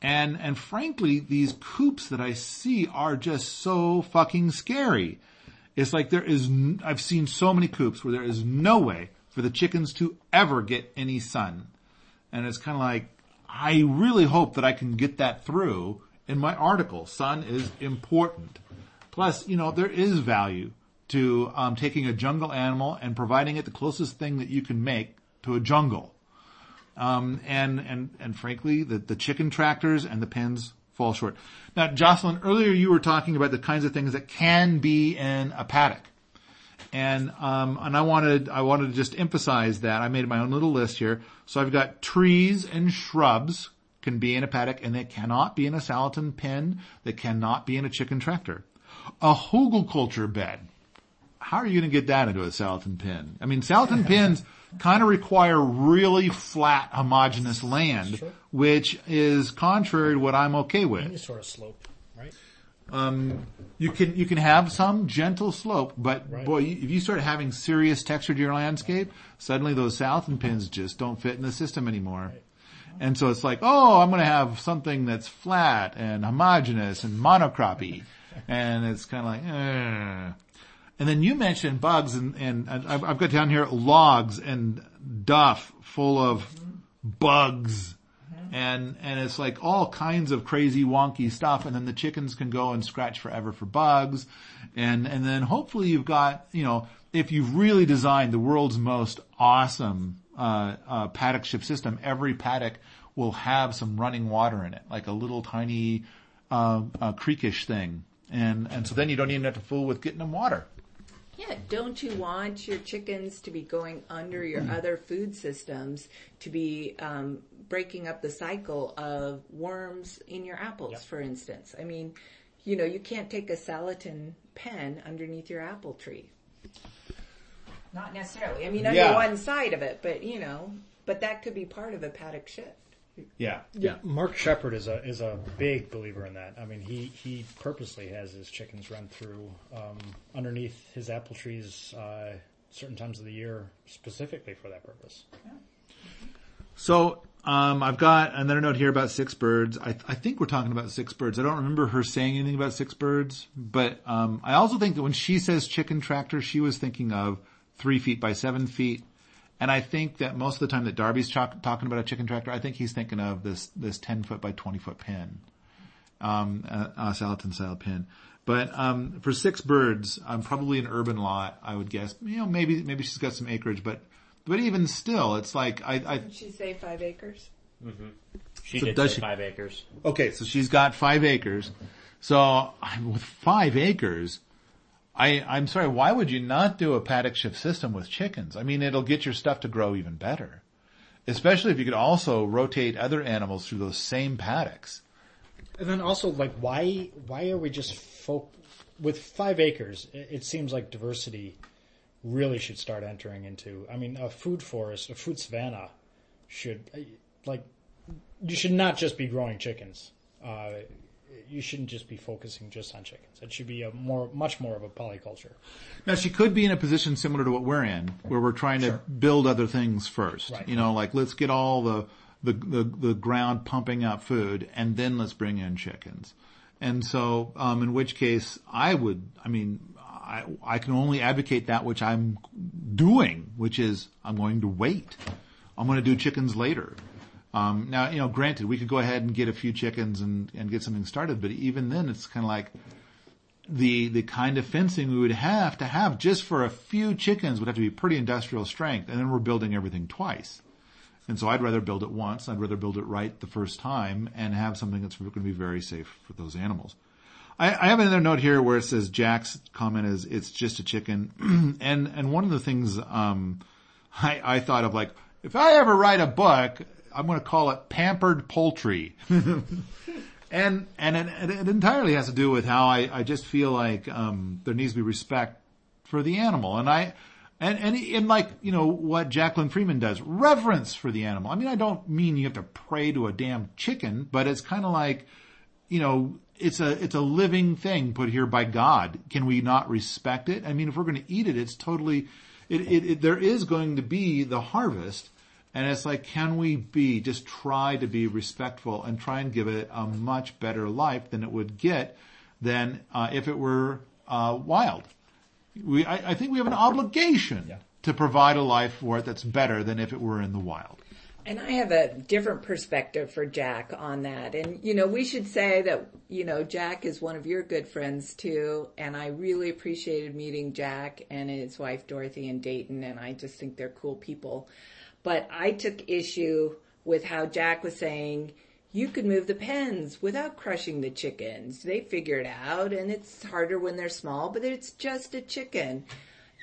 And, and frankly, these coops that I see are just so fucking scary. It's like there is, n- I've seen so many coops where there is no way for the chickens to ever get any sun. And it's kind of like, I really hope that I can get that through in my article. Sun is important. Plus, you know, there is value to um, taking a jungle animal and providing it the closest thing that you can make to a jungle. Um, and, and, and frankly, the, the chicken tractors and the pens fall short. Now, Jocelyn, earlier you were talking about the kinds of things that can be in a paddock. And, um, and I wanted, I wanted to just emphasize that. I made my own little list here. So I've got trees and shrubs can be in a paddock and they cannot be in a salatin pen. They cannot be in a chicken tractor. A hugelkultur bed. How are you going to get that into a salatin pen? I mean, salatin pens kind of require really flat, homogenous land, Sure. which is contrary to what I'm okay with. Any sort of slope, right? You can you can have some gentle slope, but Right. boy, if you start having serious texture to your landscape, suddenly those Salatin pens just don't fit in the system anymore. And so it's like, oh, I'm going to have something that's flat and homogeneous and monocroppy. and it's kind of like, eh. And then you mentioned bugs and, and I've I've got down here logs and duff full of bugs. And, and it's like all kinds of crazy wonky stuff. And then the chickens can go and scratch forever for bugs. And, and then hopefully you've got, you know, if you've really designed the world's most awesome, uh, uh, paddock shift system, every paddock will have some running water in it, like a little tiny, uh, uh creekish thing. And, and so then you don't even have to fool with getting them water. Yeah, don't you want your chickens to be going under your other food systems to be um, breaking up the cycle of worms in your apples, yep. for instance? I mean, you know, you can't take a salatin pen underneath your apple tree. Not necessarily. I mean, under yeah. one side of it, but you know, but that could be part of a paddock shift. Yeah, yeah. Mark Shepard is a is a big believer in that. I mean, he he purposely has his chickens run through um, underneath his apple trees uh, certain times of the year specifically for that purpose. Yeah. So um, I've got another note here about six birds. I, I, think we're talking about six birds. I don't remember her saying anything about six birds, but um, I also think that when she says chicken tractor, she was thinking of three feet by seven feet and I think that most of the time that Darby's talking about a chicken tractor, I think he's thinking of this, this 10 foot by 20 foot pen. Um, a, a Salatin style pen. But, um, for six birds, um, probably an urban lot, I would guess. You know, maybe, maybe she's got some acreage, but, but even still, it's like, I, I. Did she say five acres? Mm-hmm. She so did say she, five acres. Okay, so she's got five acres. So, with five acres, I, I'm sorry, why would you not do a paddock shift system with chickens? I mean, it'll get your stuff to grow even better. Especially if you could also rotate other animals through those same paddocks. And then also, like, why, why are we just folk, with five acres, it, seems like diversity really should start entering into, I mean, a food forest, a food savanna should, like, you should not just be growing chickens. Uh, you shouldn't just be focusing just on chickens. It should be a more, much more of a polyculture. Now she could be in a position similar to what we're in, where we're trying sure. to build other things first. Right. You know, like let's get all the, the, the, the ground pumping out food and then let's bring in chickens. And so, um, in which case I would, I mean, I, I can only advocate that which I'm doing, which is I'm going to wait. I'm going to do chickens later. Um, now, you know, granted, we could go ahead and get a few chickens and, and get something started, but even then it's kind of like the, the kind of fencing we would have to have just for a few chickens would have to be pretty industrial strength and then we're building everything twice. And so I'd rather build it once, I'd rather build it right the first time and have something that's going to be very safe for those animals. I, I have another note here where it says Jack's comment is it's just a chicken. and, and one of the things, um, I, I thought of like, if I ever write a book, I'm going to call it pampered poultry. and and it, it, entirely has to do with how I, I just feel like um, there needs to be respect for the animal, and I and and in like you know what Jacqueline Freeman does, reverence for the animal. I mean, I don't mean you have to pray to a damn chicken, but it's kind of like you know it's a it's a living thing put here by God. Can we not respect it? I mean, if we're going to eat it, it's totally. It, it, it, there is going to be the harvest, and it's like, can we be, just try to be respectful and try and give it a much better life than it would get than uh, if it were uh, wild. We, I, I, think we have an obligation yeah. to provide a life for it that's better than if it were in the wild. And I have a different perspective for Jack on that. And, you know, we should say that, you know, Jack is one of your good friends too. And I really appreciated meeting Jack and his wife Dorothy in Dayton. And I just think they're cool people. But I took issue with how Jack was saying you could move the pens without crushing the chickens. They figure it out and it's harder when they're small, but it's just a chicken.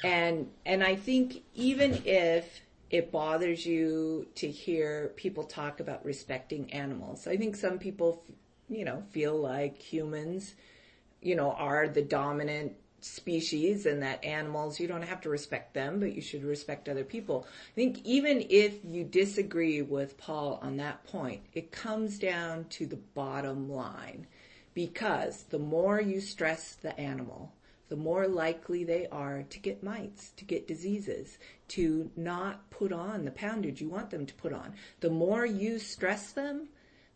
And, and I think even if it bothers you to hear people talk about respecting animals, I think some people, you know, feel like humans, you know, are the dominant species and that animals, you don't have to respect them, but you should respect other people. I think even if you disagree with Paul on that point, it comes down to the bottom line. Because the more you stress the animal, the more likely they are to get mites, to get diseases, to not put on the poundage you want them to put on. The more you stress them,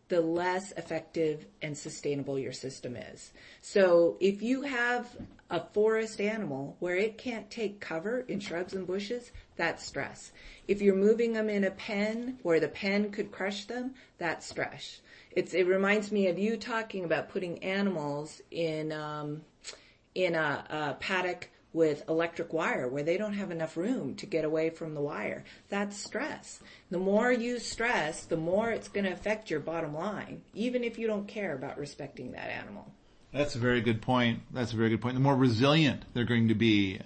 the less effective and sustainable your system is. So if you have a forest animal where it can't take cover in shrubs and bushes, that's stress. If you're moving them in a pen where the pen could crush them, that's stress. It's, it reminds me of you talking about putting animals in, um, in a, a paddock with electric wire where they don't have enough room to get away from the wire. That's stress. The more you stress, the more it's going to affect your bottom line, even if you don't care about respecting that animal. That's a very good point. That's a very good point. The more resilient they're going to be.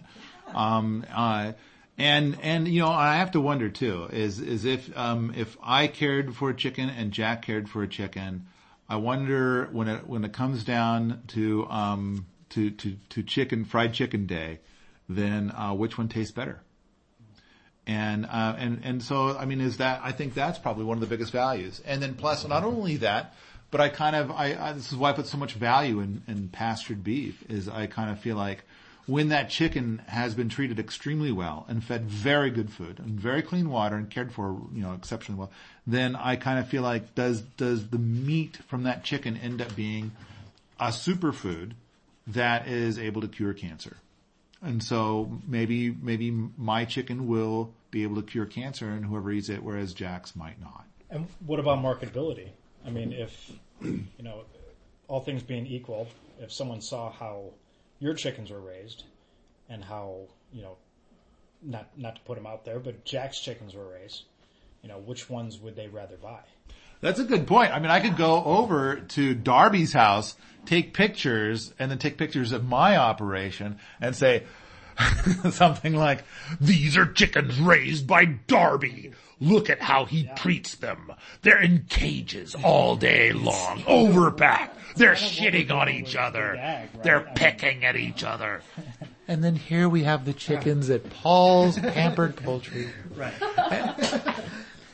Um, uh, and, and, you know, I have to wonder too, is, is if, um, if I cared for a chicken and Jack cared for a chicken, I wonder when it, when it comes down to, um, to, to, to chicken, fried chicken day, then, uh, which one tastes better? And, uh, and, and so, I mean, is that, I think that's probably one of the biggest values. And then plus, not only that, but I kind of, I, I this is why I put so much value in, in pastured beef, is I kind of feel like when that chicken has been treated extremely well and fed very good food and very clean water and cared for, you know, exceptionally well, then I kind of feel like does, does the meat from that chicken end up being a superfood that is able to cure cancer? And so maybe, maybe my chicken will be able to cure cancer and whoever eats it, whereas Jack's might not. And what about marketability? I mean, if, you know, all things being equal, if someone saw how your chickens were raised and how, you know, not, not to put them out there, but Jack's chickens were raised, you know, which ones would they rather buy? That's a good point. I mean, I could go over to Darby's house, take pictures, and then take pictures of my operation and say something like, these are chickens raised by Darby. Look at how he treats them. They're in cages all day long, overpacked. They're shitting on each other. They're pecking at each other. And then here we have the chickens at Paul's Pampered Poultry. Right.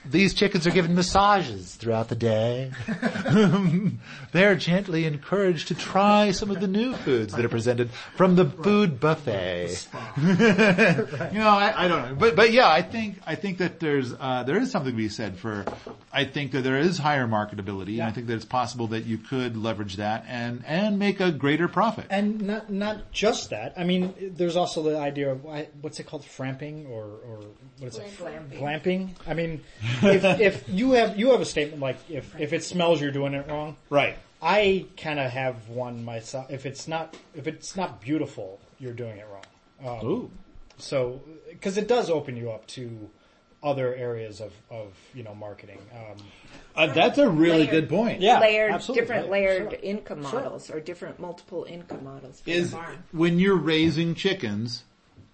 These chickens are given massages throughout the day. They're gently encouraged to try some of the new foods that are presented from the food buffet. you know, I, I, don't know, but but yeah, I think I think that there's uh, there is something to be said for. I think that there is higher marketability, yeah. and I think that it's possible that you could leverage that and and make a greater profit. And not not just that. I mean, there's also the idea of what's it called, framping or or what is it, glamping. glamping. I mean if, if you have you have a statement like if if it smells you're doing it wrong. Right. I kind of have one myself. If it's not if it's not beautiful, you're doing it wrong. Um, Ooh. So because it does open you up to other areas of of you know marketing. Um, uh, that's a really layered, good point. Yeah, layered, absolutely. different layered sure. income models sure. or different multiple income models. Is when you're raising chickens,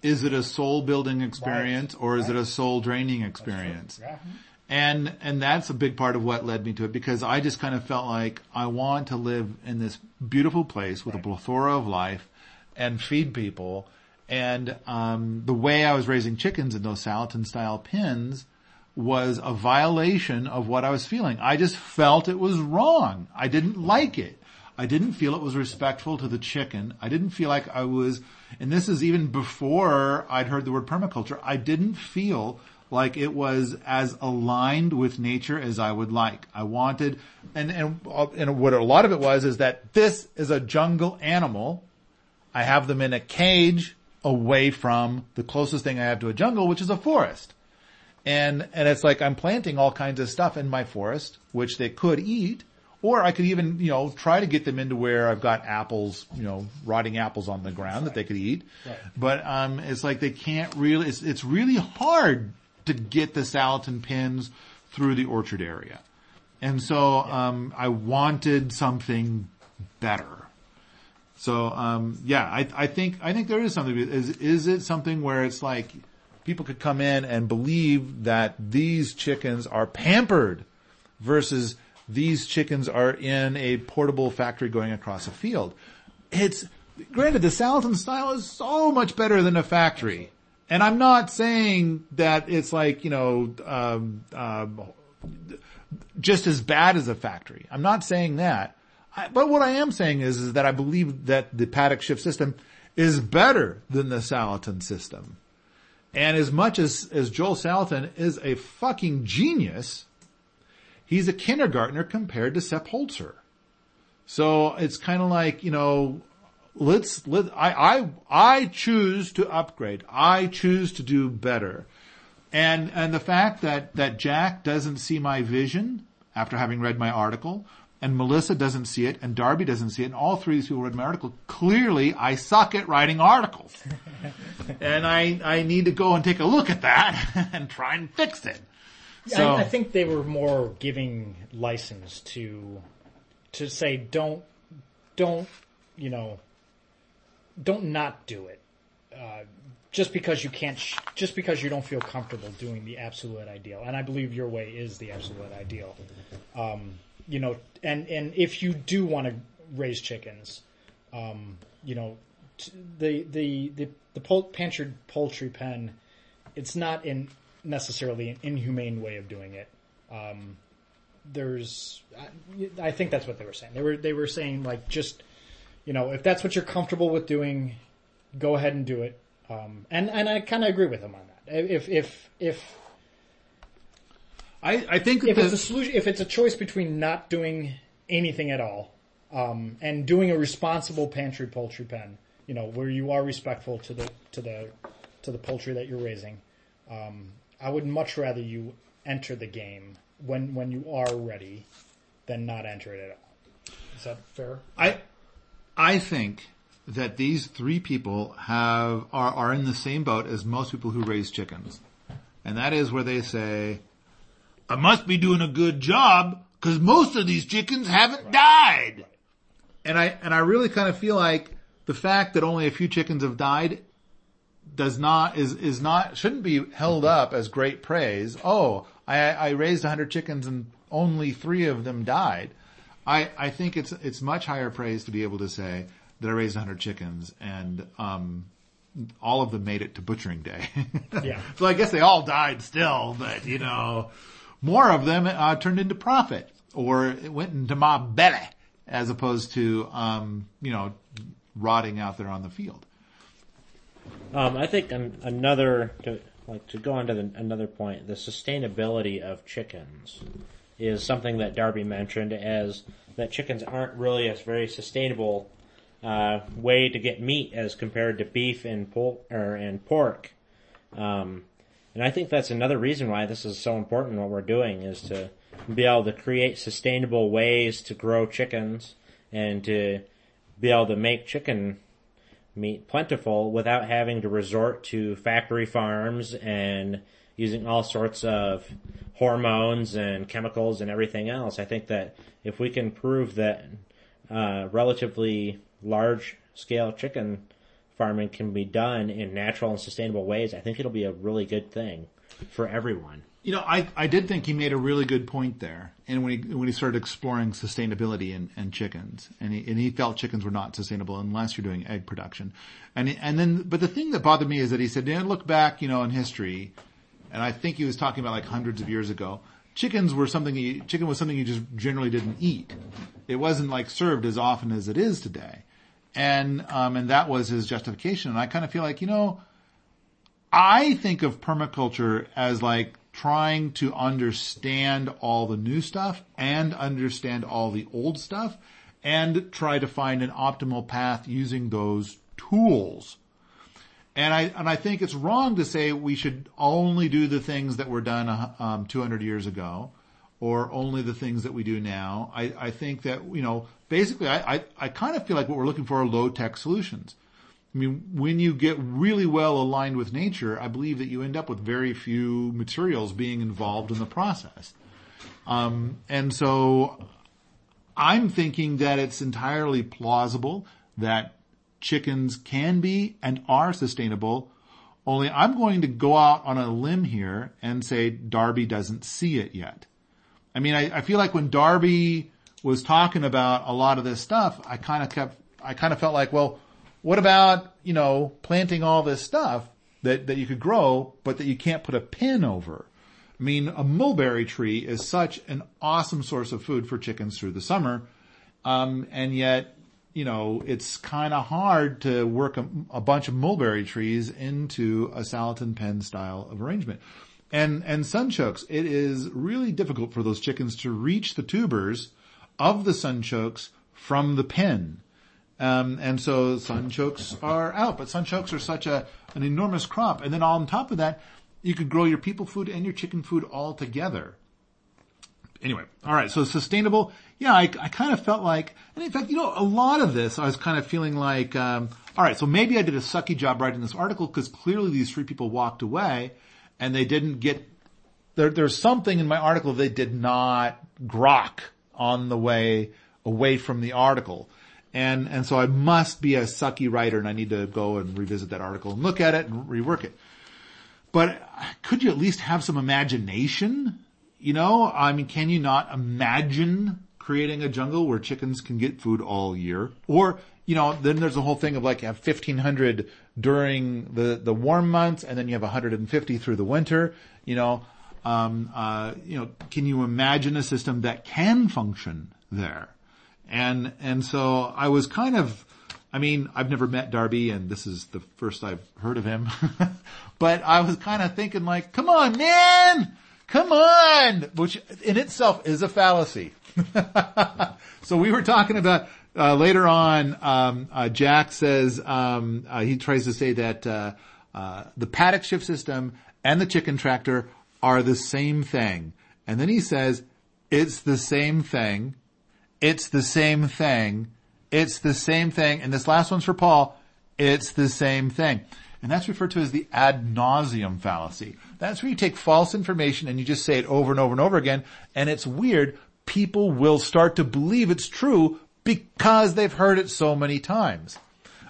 is it a soul building experience right. or is right. it a soul draining experience? Yeah. And, and that's a big part of what led me to it because I just kind of felt like I want to live in this beautiful place with right. a plethora of life and feed people. And, um, the way I was raising chickens in those Salatin style pens was a violation of what I was feeling. I just felt it was wrong. I didn't like it. I didn't feel it was respectful to the chicken. I didn't feel like I was, and this is even before I'd heard the word permaculture, I didn't feel like it was as aligned with nature as I would like. I wanted, and, and, and what a lot of it was is that this is a jungle animal. I have them in a cage away from the closest thing I have to a jungle, which is a forest. And, and it's like I'm planting all kinds of stuff in my forest, which they could eat, or I could even, you know, try to get them into where I've got apples, you know, rotting apples on the ground that they could eat. Right. But, um, it's like they can't really, it's, it's really hard to get the Salatin pens through the orchard area. And so, um, I wanted something better. So, um, yeah, I, I think, I think there is something, is, is it something where it's like people could come in and believe that these chickens are pampered versus these chickens are in a portable factory going across a field. It's, granted the Salatin style is so much better than a factory. And I'm not saying that it's like, you know, um, um, just as bad as a factory. I'm not saying that. I, but what I am saying is, is that I believe that the paddock shift system is better than the Salatin system. And as much as, as Joel Salatin is a fucking genius, he's a kindergartner compared to Sepp Holzer. So it's kind of like, you know, let's, let, I, I, I choose to upgrade. I choose to do better. And, and the fact that, that Jack doesn't see my vision after having read my article, and Melissa doesn't see it, and Darby doesn't see it, and all three of these people read my article. Clearly, I suck at writing articles. and I, I need to go and take a look at that and try and fix it. So, I, I think they were more giving license to to say don't don't you know don't not do it. Uh, just because you can't sh- just because you don't feel comfortable doing the absolute ideal and i believe your way is the absolute ideal. Um, you know and and if you do want to raise chickens um, you know t- the the the the pol- pantry poultry pen it's not in necessarily an inhumane way of doing it. Um, there's I, I think that's what they were saying. They were they were saying like just you know if that's what you're comfortable with doing go ahead and do it um, and and I kind of agree with him on that if if if I, I think if that it's a solution if it's a choice between not doing anything at all um, and doing a responsible pantry poultry pen you know where you are respectful to the to the to the poultry that you're raising um, I would much rather you enter the game when when you are ready than not enter it at all. Is that fair? I, I think that these three people have, are, are in the same boat as most people who raise chickens. And that is where they say, I must be doing a good job because most of these chickens haven't died. And I, and I really kind of feel like the fact that only a few chickens have died does not, is, is not, shouldn't be held up as great praise. Oh, I, I raised 100 chickens and only three of them died. I, I think it's, it's much higher praise to be able to say that I raised 100 chickens and, um, all of them made it to butchering day. Yeah. so I guess they all died still, but you know, more of them uh, turned into profit or it went into my belly as opposed to, um, you know, rotting out there on the field. Um, I think an, another to like to go on to the, another point, the sustainability of chickens is something that Darby mentioned as that chickens aren't really a very sustainable uh, way to get meat as compared to beef and pol- or and pork. Um, and I think that's another reason why this is so important. What we're doing is to be able to create sustainable ways to grow chickens and to be able to make chicken meat plentiful without having to resort to factory farms and using all sorts of hormones and chemicals and everything else. I think that if we can prove that uh, relatively large scale chicken farming can be done in natural and sustainable ways, I think it'll be a really good thing for everyone. You know, I, I did think he made a really good point there. And when he, when he started exploring sustainability in, and chickens, and he, and he felt chickens were not sustainable unless you're doing egg production. And, he- and then, but the thing that bothered me is that he said, look back, you know, in history, and I think he was talking about like hundreds of years ago, chickens were something you, chicken was something you just generally didn't eat. It wasn't like served as often as it is today. And, um, and that was his justification. And I kind of feel like, you know, I think of permaculture as like trying to understand all the new stuff and understand all the old stuff and try to find an optimal path using those tools. And I, and I think it's wrong to say we should only do the things that were done, um, 200 years ago or only the things that we do now. I, I think that, you know, basically I, I, I kind of feel like what we're looking for are low tech solutions. I mean, when you get really well aligned with nature, I believe that you end up with very few materials being involved in the process. Um, and so I'm thinking that it's entirely plausible that chickens can be and are sustainable. Only I'm going to go out on a limb here and say Darby doesn't see it yet. I mean, I, I feel like when Darby was talking about a lot of this stuff, I kind of kept, I kind of felt like, well, what about, you know, planting all this stuff that, that you could grow, but that you can't put a pen over? I mean, a mulberry tree is such an awesome source of food for chickens through the summer. Um, and yet you know, it's kind of hard to work a, a, bunch of mulberry trees into a Salatin pen style of arrangement. And, and sunchokes, it is really difficult for those chickens to reach the tubers of the sunchokes from the pen. Um, and so sunchokes are out, but sunchokes are such a, an enormous crop. And then on top of that, you could grow your people food and your chicken food all together anyway, all right. So sustainable. Yeah, I, I kind of felt like, and in fact, you know, a lot of this, I was kind of feeling like, um, all right. So maybe I did a sucky job writing this article because clearly these three people walked away and they didn't get. There, there's something in my article they did not grok on the way away from the article. And, and so I must be a sucky writer and I need to go and revisit that article and look at it and rework it. But could you at least have some imagination you know, I mean, can you not imagine creating a jungle where chickens can get food all year? Or, you know, then there's a whole thing of like have 1500 during the, the warm months and then you have 150 through the winter, you know, um, uh, you know, can you imagine a system that can function there? And, and so I was kind of, I mean, I've never met Darby and this is the first I've heard of him, but I was kind of thinking like, come on, man! Come on! Which in itself is a fallacy. so we were talking about, uh, later on, um, uh, Jack says, um, uh, he tries to say that, uh, uh, the paddock shift system and the chicken tractor are the same thing. And then he says, it's the same thing. It's the same thing. It's the same thing. And this last one's for Paul. It's the same thing. And that's referred to as the ad nauseum fallacy. That's where you take false information and you just say it over and over and over again. And it's weird. People will start to believe it's true because they've heard it so many times.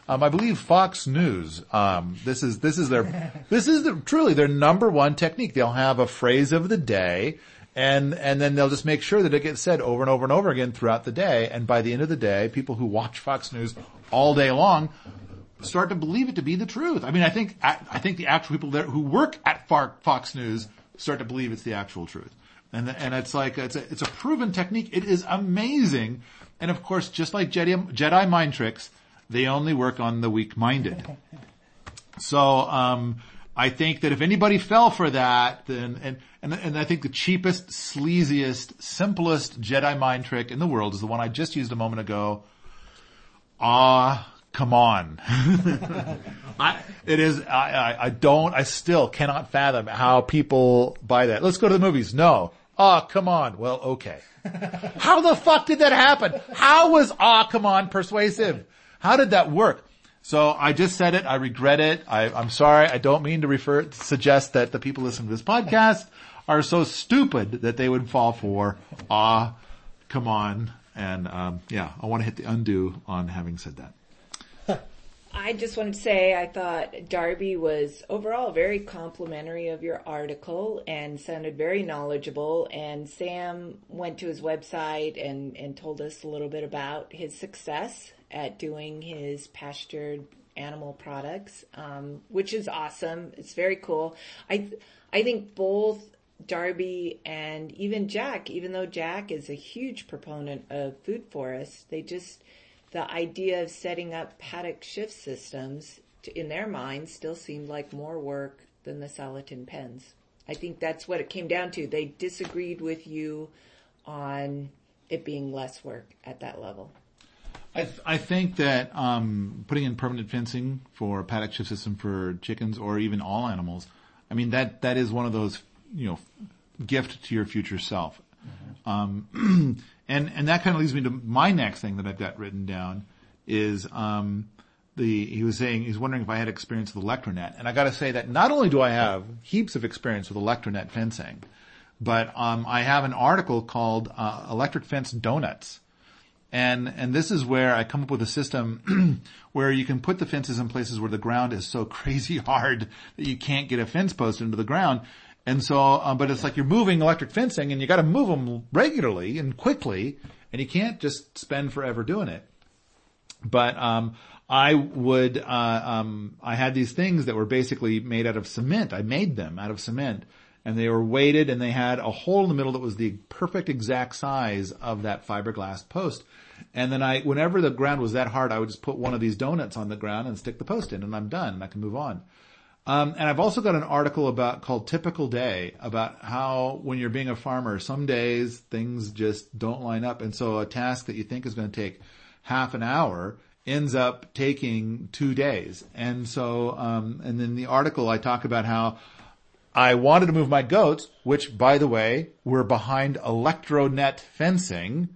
Um, I believe Fox News. Um, this is this is their this is the, truly their number one technique. They'll have a phrase of the day, and and then they'll just make sure that it gets said over and over and over again throughout the day. And by the end of the day, people who watch Fox News all day long start to believe it to be the truth. I mean, I think I think the actual people there who work at Fox News start to believe it's the actual truth. And and it's like it's a it's a proven technique. It is amazing. And of course, just like Jedi Jedi mind tricks, they only work on the weak-minded. So um, I think that if anybody fell for that, then and, and and I think the cheapest, sleaziest, simplest Jedi mind trick in the world is the one I just used a moment ago. Ah, come on. I, it is, I, I, I, don't, I still cannot fathom how people buy that. Let's go to the movies. No. Oh, come on. Well, okay. how the fuck did that happen? How was, ah, oh, come on, persuasive? How did that work? So I just said it. I regret it. I, am sorry. I don't mean to refer, suggest that the people listening to this podcast are so stupid that they would fall for, ah, come on. And, um, yeah, I want to hit the undo on having said that. I just wanted to say I thought Darby was overall very complimentary of your article and sounded very knowledgeable. And Sam went to his website and, and told us a little bit about his success at doing his pastured animal products, um, which is awesome. It's very cool. I I think both Darby and even Jack, even though Jack is a huge proponent of food forests, they just the idea of setting up paddock shift systems to, in their minds still seemed like more work than the Salatin pens. I think that's what it came down to. They disagreed with you on it being less work at that level. I, th- I think that um, putting in permanent fencing for a paddock shift system for chickens or even all animals, I mean that that is one of those you know gift to your future self. Mm-hmm. Um, And, and that kind of leads me to my next thing that I've got written down is, um, the, he was saying, he's wondering if I had experience with Electronet. And I gotta say that not only do I have heaps of experience with Electronet fencing, but, um, I have an article called, uh, Electric Fence Donuts. And, and this is where I come up with a system where you can put the fences in places where the ground is so crazy hard that you can't get a fence post into the ground. And so, um, but it's like you're moving electric fencing and you gotta move them regularly and quickly and you can't just spend forever doing it. But, um, I would, uh, um, I had these things that were basically made out of cement. I made them out of cement and they were weighted and they had a hole in the middle that was the perfect exact size of that fiberglass post. And then I, whenever the ground was that hard, I would just put one of these donuts on the ground and stick the post in and I'm done and I can move on. Um, and I've also got an article about called Typical Day about how when you're being a farmer, some days things just don't line up. And so a task that you think is going to take half an hour ends up taking two days. And so, um, and then the article I talk about how I wanted to move my goats, which by the way, were behind electronet fencing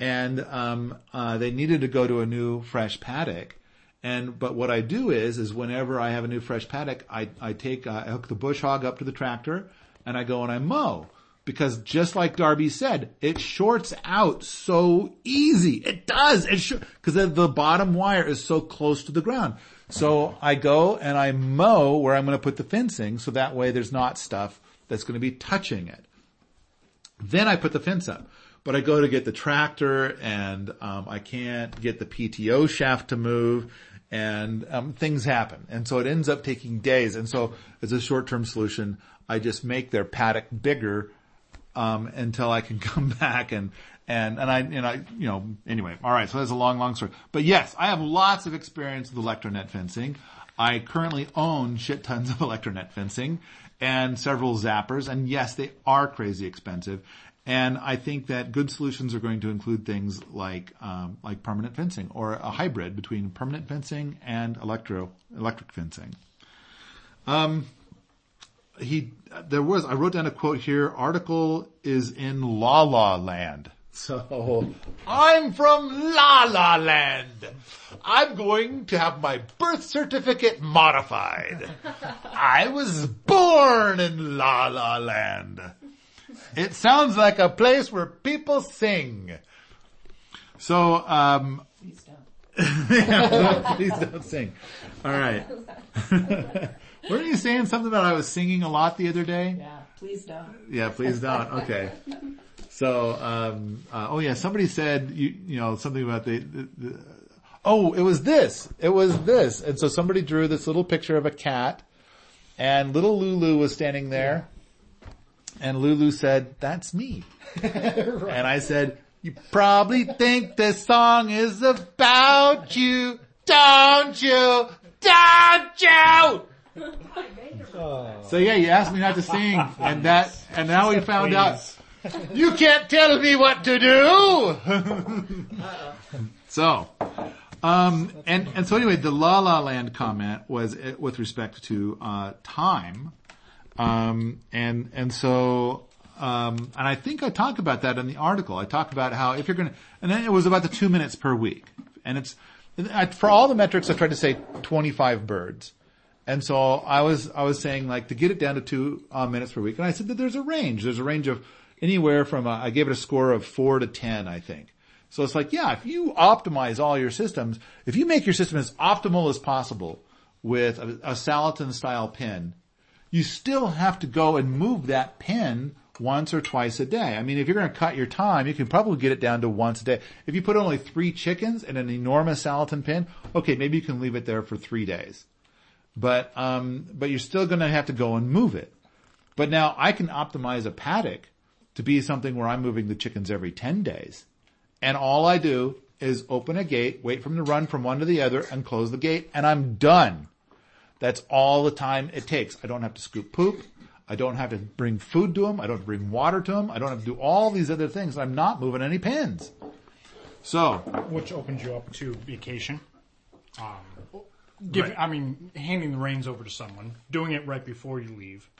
and, um, uh, they needed to go to a new fresh paddock. And, but what I do is, is whenever I have a new fresh paddock, I, I take, uh, I hook the bush hog up to the tractor and I go and I mow. Because just like Darby said, it shorts out so easy. It does. It sh- cause the, the bottom wire is so close to the ground. So I go and I mow where I'm going to put the fencing so that way there's not stuff that's going to be touching it. Then I put the fence up. But I go to get the tractor and um, I can't get the PTO shaft to move and um, things happen. And so it ends up taking days. And so as a short-term solution, I just make their paddock bigger um, until I can come back and and and I and I you know anyway. All right, so that's a long, long story. But yes, I have lots of experience with electronet fencing. I currently own shit tons of electronet fencing and several zappers, and yes, they are crazy expensive. And I think that good solutions are going to include things like um, like permanent fencing or a hybrid between permanent fencing and electro electric fencing. Um, he there was I wrote down a quote here. Article is in La La Land. So I'm from La La Land. I'm going to have my birth certificate modified. I was born in La La Land. It sounds like a place where people sing. So, um, Please don't. please don't sing. All right. Weren't you saying something about I was singing a lot the other day? Yeah, please don't. Yeah, please don't. Okay. So, um, uh, oh yeah, somebody said you, you know something about the, the, the. Oh, it was this. It was this. And so somebody drew this little picture of a cat, and little Lulu was standing there, and Lulu said, "That's me." And I said, "You probably think this song is about you, don't you? Don't you?" So yeah, you asked me not to sing, and that, and now we found out you can't tell me what to do. so, um, and and so anyway, the La La Land comment was uh, with respect to uh, time, um, and and so. Um, and I think I talk about that in the article. I talk about how if you're going to, and then it was about the two minutes per week, and it's for all the metrics. I tried to say 25 birds, and so I was, I was saying like to get it down to two uh, minutes per week. And I said that there's a range. There's a range of anywhere from, uh, I gave it a score of four to 10, I think. So it's like, yeah, if you optimize all your systems, if you make your system as optimal as possible with a, a Salatin style pen, you still have to go and move that pen once or twice a day. I mean, if you're going to cut your time, you can probably get it down to once a day. If you put only three chickens in an enormous Salatin pen, okay, maybe you can leave it there for three days but um, but you're still going to have to go and move it. But now I can optimize a paddock to be something where I'm moving the chickens every 10 days. And all I do is open a gate, wait for them to run from one to the other and close the gate and I'm done. That's all the time it takes. I don't have to scoop poop. I don't have to bring food to them. I don't have to bring water to them. I don't have to do all these other things. I'm not moving any pens. So, which opens you up to vacation. Um, give, I mean, handing the reins over to someone, doing it right before you leave,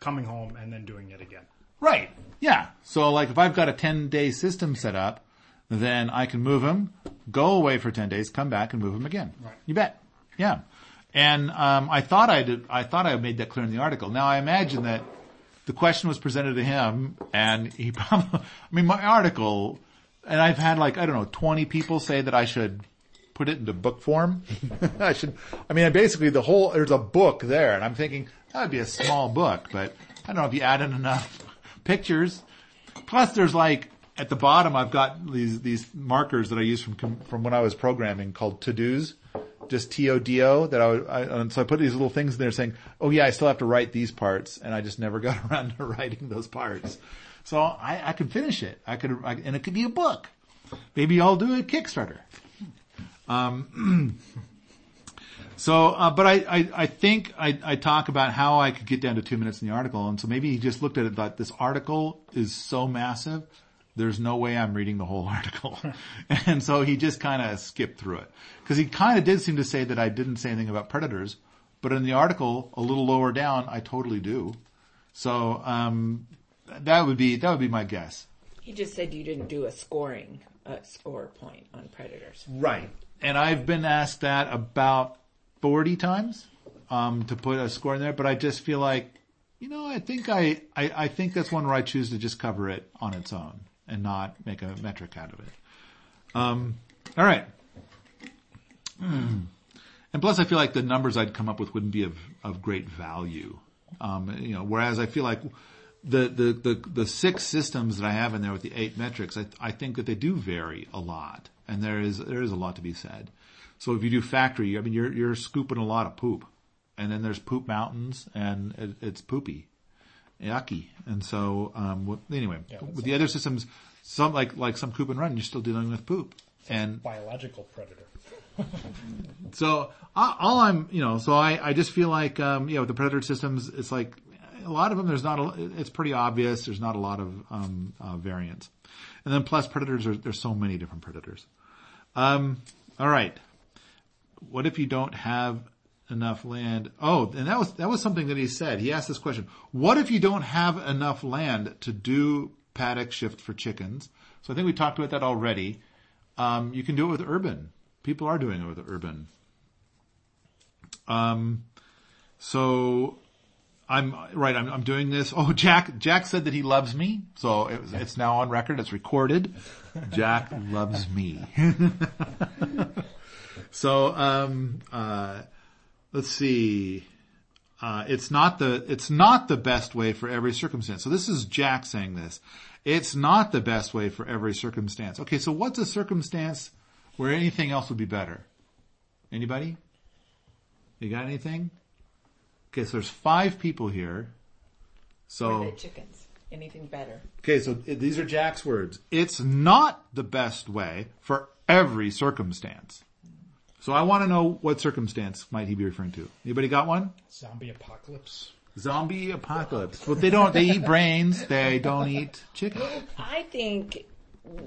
coming home, and then doing it again. Right. Yeah. So like if I've got a 10 day system set up, then I can move them, go away for 10 days, come back and move them again. Right. You bet. Yeah. And, um, I thought I did, I thought I made that clear in the article. Now I imagine that the question was presented to him and he probably, I mean my article, and I've had like, I don't know, 20 people say that I should put it into book form. I should, I mean basically the whole, there's a book there and I'm thinking that would be a small book, but I don't know if you add in enough pictures. Plus there's like, at the bottom I've got these, these markers that I use from, from when I was programming called to-dos. Just TODO that I I, and so I put these little things in there saying, oh yeah, I still have to write these parts and I just never got around to writing those parts. So I, I could finish it. I could, I, and it could be a book. Maybe I'll do a Kickstarter. Um, so, uh, but I, I, I think I, I talk about how I could get down to two minutes in the article. And so maybe he just looked at it thought this article is so massive. There's no way I'm reading the whole article. and so he just kind of skipped through it. Cause he kind of did seem to say that I didn't say anything about predators, but in the article a little lower down, I totally do. So, um, that would be, that would be my guess. He just said you didn't do a scoring, a score point on predators. Right. And I've been asked that about 40 times, um, to put a score in there, but I just feel like, you know, I think I, I, I think that's one where I choose to just cover it on its own and not make a metric out of it. Um, all right. Hmm. And plus I feel like the numbers I'd come up with wouldn't be of, of great value. Um, you know, whereas I feel like the, the, the, the six systems that I have in there with the eight metrics, I, I think that they do vary a lot. And there is, there is a lot to be said. So if you do factory, I mean, you're, you're scooping a lot of poop. And then there's poop mountains and it, it's poopy. Yucky. And so, um, with, anyway, with the other systems, some like, like some coop and run, you're still dealing with poop. And Biological predator. so I- all I'm, you know, so I, I just feel like, um, yeah, with the predator systems, it's like a lot of them. There's not, a, it's pretty obvious. There's not a lot of um, uh, variance, and then plus predators are there's so many different predators. Um, all right, what if you don't have enough land? Oh, and that was that was something that he said. He asked this question: What if you don't have enough land to do paddock shift for chickens? So I think we talked about that already. Um, you can do it with urban. People are doing it with urban. Um, so I'm right. I'm, I'm doing this. Oh, Jack. Jack said that he loves me, so it, it's now on record. It's recorded. Jack loves me. so, um, uh, let's see. Uh, it's not the it's not the best way for every circumstance. So this is Jack saying this. It's not the best way for every circumstance. Okay, so what's a circumstance where anything else would be better? Anybody? You got anything? Okay, so there's five people here. So the chickens. Anything better? Okay, so these are Jack's words. It's not the best way for every circumstance. So I want to know what circumstance might he be referring to. Anybody got one? Zombie apocalypse. Zombie apocalypse. But they don't, they eat brains, they don't eat chicken. I think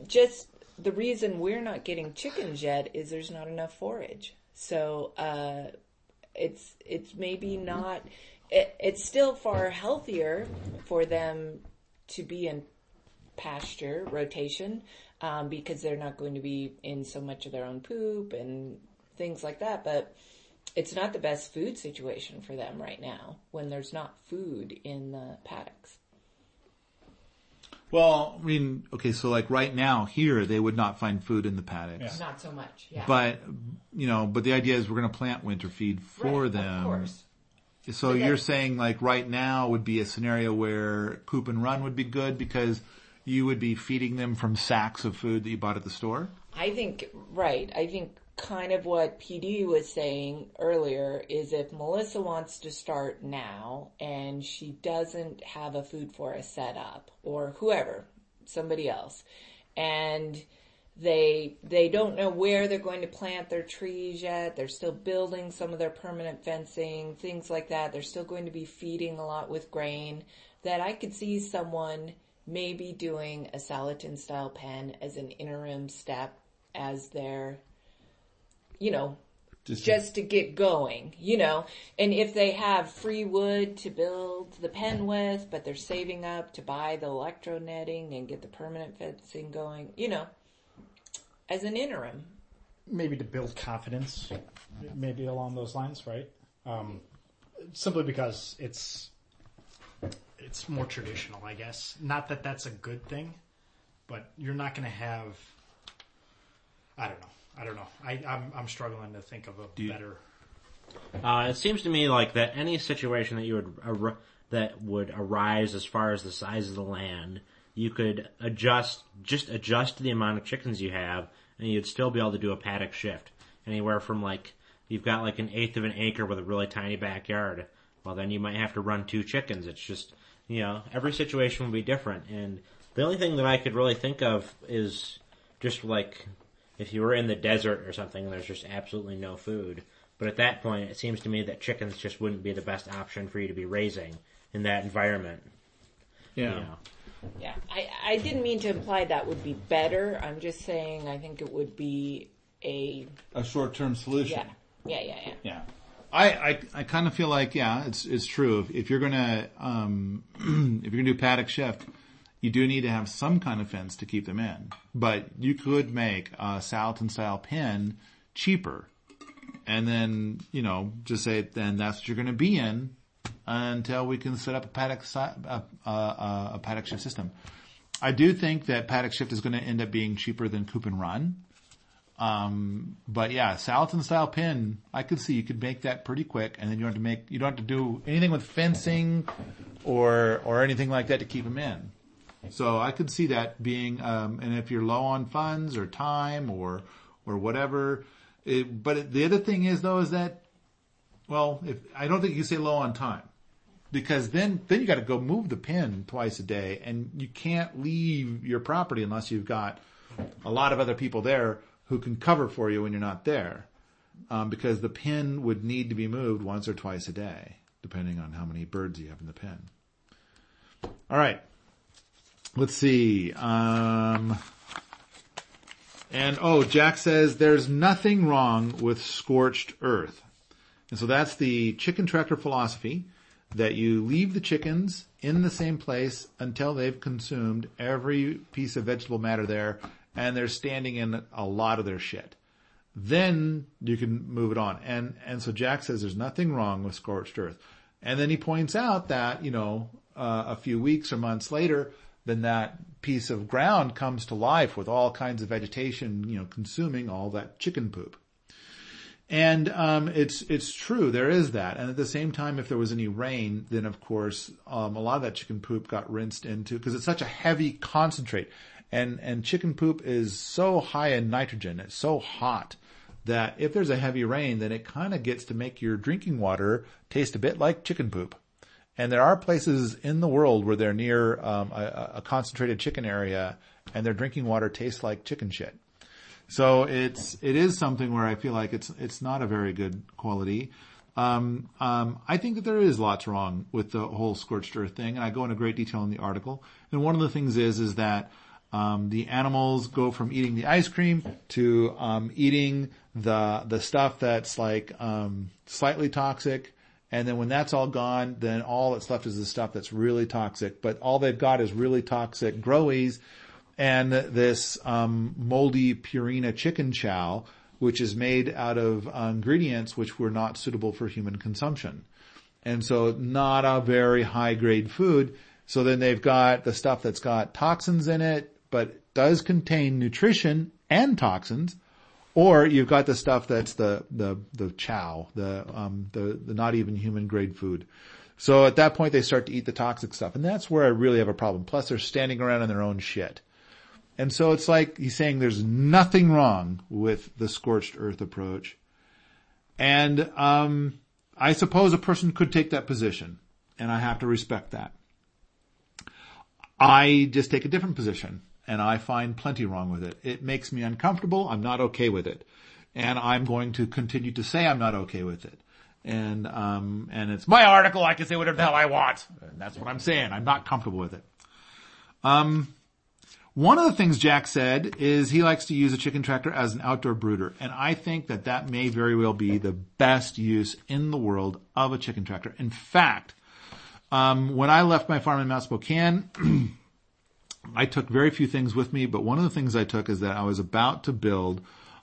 just the reason we're not getting chickens yet is there's not enough forage. So uh, it's it's maybe not. It, it's still far healthier for them to be in pasture rotation um, because they're not going to be in so much of their own poop and things like that. But it's not the best food situation for them right now when there's not food in the paddocks. Well, I mean, okay, so like right now here, they would not find food in the paddocks. Not so much, yeah. But, you know, but the idea is we're going to plant winter feed for Right, them. Of course. So But you're that- saying like right now would be a scenario where coop and run would be good because you would be feeding them from sacks of food that you bought at the store? I think, right, I think kind of what Petey was saying earlier is if Melissa wants to start now and she doesn't have a food forest set up or whoever, somebody else, and they they don't know where they're going to plant their trees yet. They're still building some of their permanent fencing, things like that. They're still going to be feeding a lot with grain. That I could see someone maybe doing a Salatin style pen as an interim step as their, you know, Just, just to get going, you know. And if they have free wood to build the pen with, but they're saving up to buy the electro netting and get the permanent fencing going, you know, as an interim. maybe to build confidence, maybe along those lines, right? Um, simply because it's it's more traditional, I guess. Not that that's a good thing, but you're not going to have. I don't know. I don't know. I, I'm I'm struggling to think of a you- better. Uh, it seems to me like that any situation that you would ar- that would arise as far as the size of the land, you could adjust just adjust the amount of chickens you have, and you'd still be able to do a paddock shift anywhere from like you've got like an eighth of an acre with a really tiny backyard, well then you might have to run two chickens. It's just, you know, every situation will be different. And the only thing that I could really think of is just like if you were in the desert or something and there's just absolutely no food. But at that point, it seems to me that chickens just wouldn't be the best option for you to be raising in that environment. Yeah. You know. Yeah, I, I didn't mean to imply that would be better. I'm just saying I think it would be a A short-term solution. yeah, yeah, yeah, yeah. Yeah. I, I, I kind of feel like, yeah, it's, it's true. If, if you're gonna, um, if you're gonna do paddock shift, you do need to have some kind of fence to keep them in. But you could make a Salatin style pen cheaper. And then, you know, just say, then that's what you're gonna be in until we can set up a paddock, a, a, a, paddock shift system. I do think that paddock shift is gonna end up being cheaper than coop and run. Um, but yeah, Salatin style pen, I could see you could make that pretty quick and then you don't have to make, you don't have to do anything with fencing or, or anything like that to keep them in. So I could see that being, um, and if you're low on funds or time or, or whatever, it, but the other thing is though is that, well, if, I don't think you say low on time because then, then you gotta go move the pen twice a day and you can't leave your property unless you've got a lot of other people there who can cover for you when you're not there. Um, because the pen would need to be moved once or twice a day, depending on how many birds you have in the pen. All right. Let's see. Um, and oh, Jack says there's nothing wrong with scorched earth. And so that's the chicken tractor philosophy that you leave the chickens in the same place until they've consumed every piece of vegetable matter there and they're standing in a lot of their shit. Then you can move it on. And, and so Jack says there's nothing wrong with scorched earth. And then he points out that, you know, uh, a few weeks or months later, then that piece of ground comes to life with all kinds of vegetation, you know, consuming all that chicken poop. And um, it's it's true there is that, and at the same time, if there was any rain, then of course um, a lot of that chicken poop got rinsed into because it's such a heavy concentrate, and and chicken poop is so high in nitrogen, it's so hot that if there's a heavy rain, then it kind of gets to make your drinking water taste a bit like chicken poop. And there are places in the world where they're near um, a, a concentrated chicken area, and their drinking water tastes like chicken shit. So it's it is something where I feel like it's it's not a very good quality. Um, um, I think that there is lots wrong with the whole scorched earth thing, and I go into great detail in the article. And one of the things is is that um, the animals go from eating the ice cream to um, eating the the stuff that's like um, slightly toxic. And then when that's all gone, then all that's left is the stuff that's really toxic. But all they've got is really toxic growies and this um, moldy Purina chicken chow, which is made out of uh, ingredients which were not suitable for human consumption. And so not a very high grade food. So then they've got the stuff that's got toxins in it, but does contain nutrition and toxins. Or you've got the stuff that's the, the, the chow, the, um, the, the not even human grade food. So at that point they start to eat the toxic stuff. And that's where I really have a problem. Plus they're standing around in their own shit. And so it's like he's saying there's nothing wrong with the scorched earth approach. And, um, I suppose a person could take that position and I have to respect that. I just take a different position and I find plenty wrong with it. It makes me uncomfortable. I'm not okay with it. And I'm going to continue to say I'm not okay with it. And, um, and it's my article. I can say whatever the hell I want. And that's what I'm saying. I'm not comfortable with it. Um, one of the things Jack said is he likes to use a chicken tractor as an outdoor brooder. And I think that that may very well be the best use in the world of a chicken tractor. In fact, um, when I left my farm in Mount Spokane, I took very few things with me, but one of the things I took is that I was about to build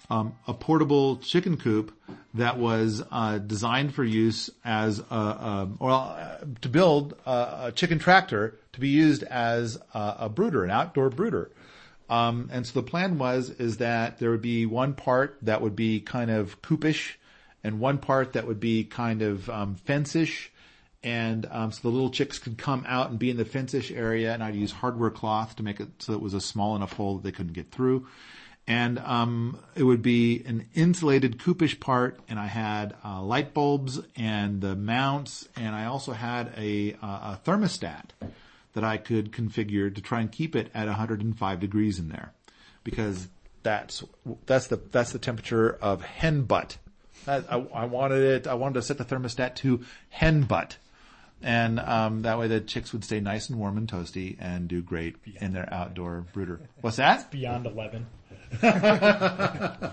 um, a portable chicken coop that was uh, designed for use as a, a well uh, to build a, a, chicken tractor to be used as a, a brooder, an outdoor brooder. Um, and so the plan was is that there would be one part that would be kind of coopish, and one part that would be kind of um, fence-ish, and um, so the little chicks could come out and be in the fence-ish area, and I'd use hardware cloth to make it so it was a small enough hole that they couldn't get through. and um, it would be an insulated coopish part, and I had uh, light bulbs and the mounts, and I also had a, uh, a thermostat that I could configure to try and keep it at 105 degrees in there, because that's that's the that's the temperature of hen butt. I, I wanted it. I wanted to set the thermostat to hen butt, and um, that way the chicks would stay nice and warm and toasty and do great in their outdoor brooder. What's that? Beyond 11.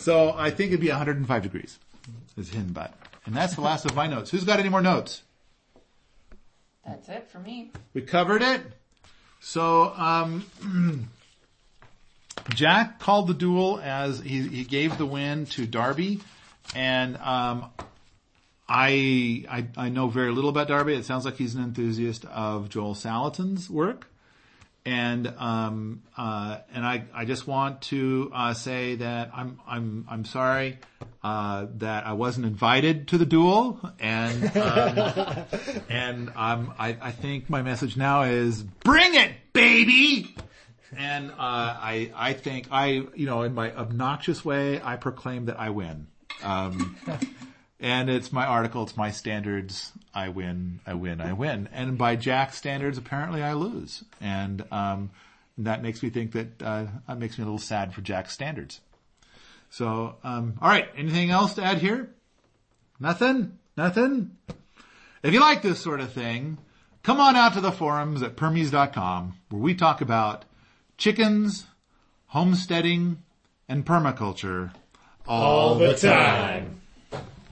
So I think it'd be 105 degrees is hen butt, and that's the last of my notes. Who's got any more notes? That's it for me. We covered it. So, um, Jack called the duel as he, he gave the win to Darby, and um, I, I I know very little about Darby. It sounds like he's an enthusiast of Joel Salatin's work, and um, uh, and I I just want to uh, say that I'm I'm I'm sorry uh, that I wasn't invited to the duel, and um, and um, I I think my message now is bring it, baby. And uh, I I think I you know in my obnoxious way I proclaim that I win. Um, and it's my article, it's my standards. I win, I win, I win. And by Jack's standards, apparently I lose. And, um, that makes me think that, uh, that makes me a little sad for Jack's standards. So, um, alright, anything else to add here? Nothing? Nothing? If you like this sort of thing, come on out to the forums at permies.com where we talk about chickens, homesteading, and permaculture all, All the time.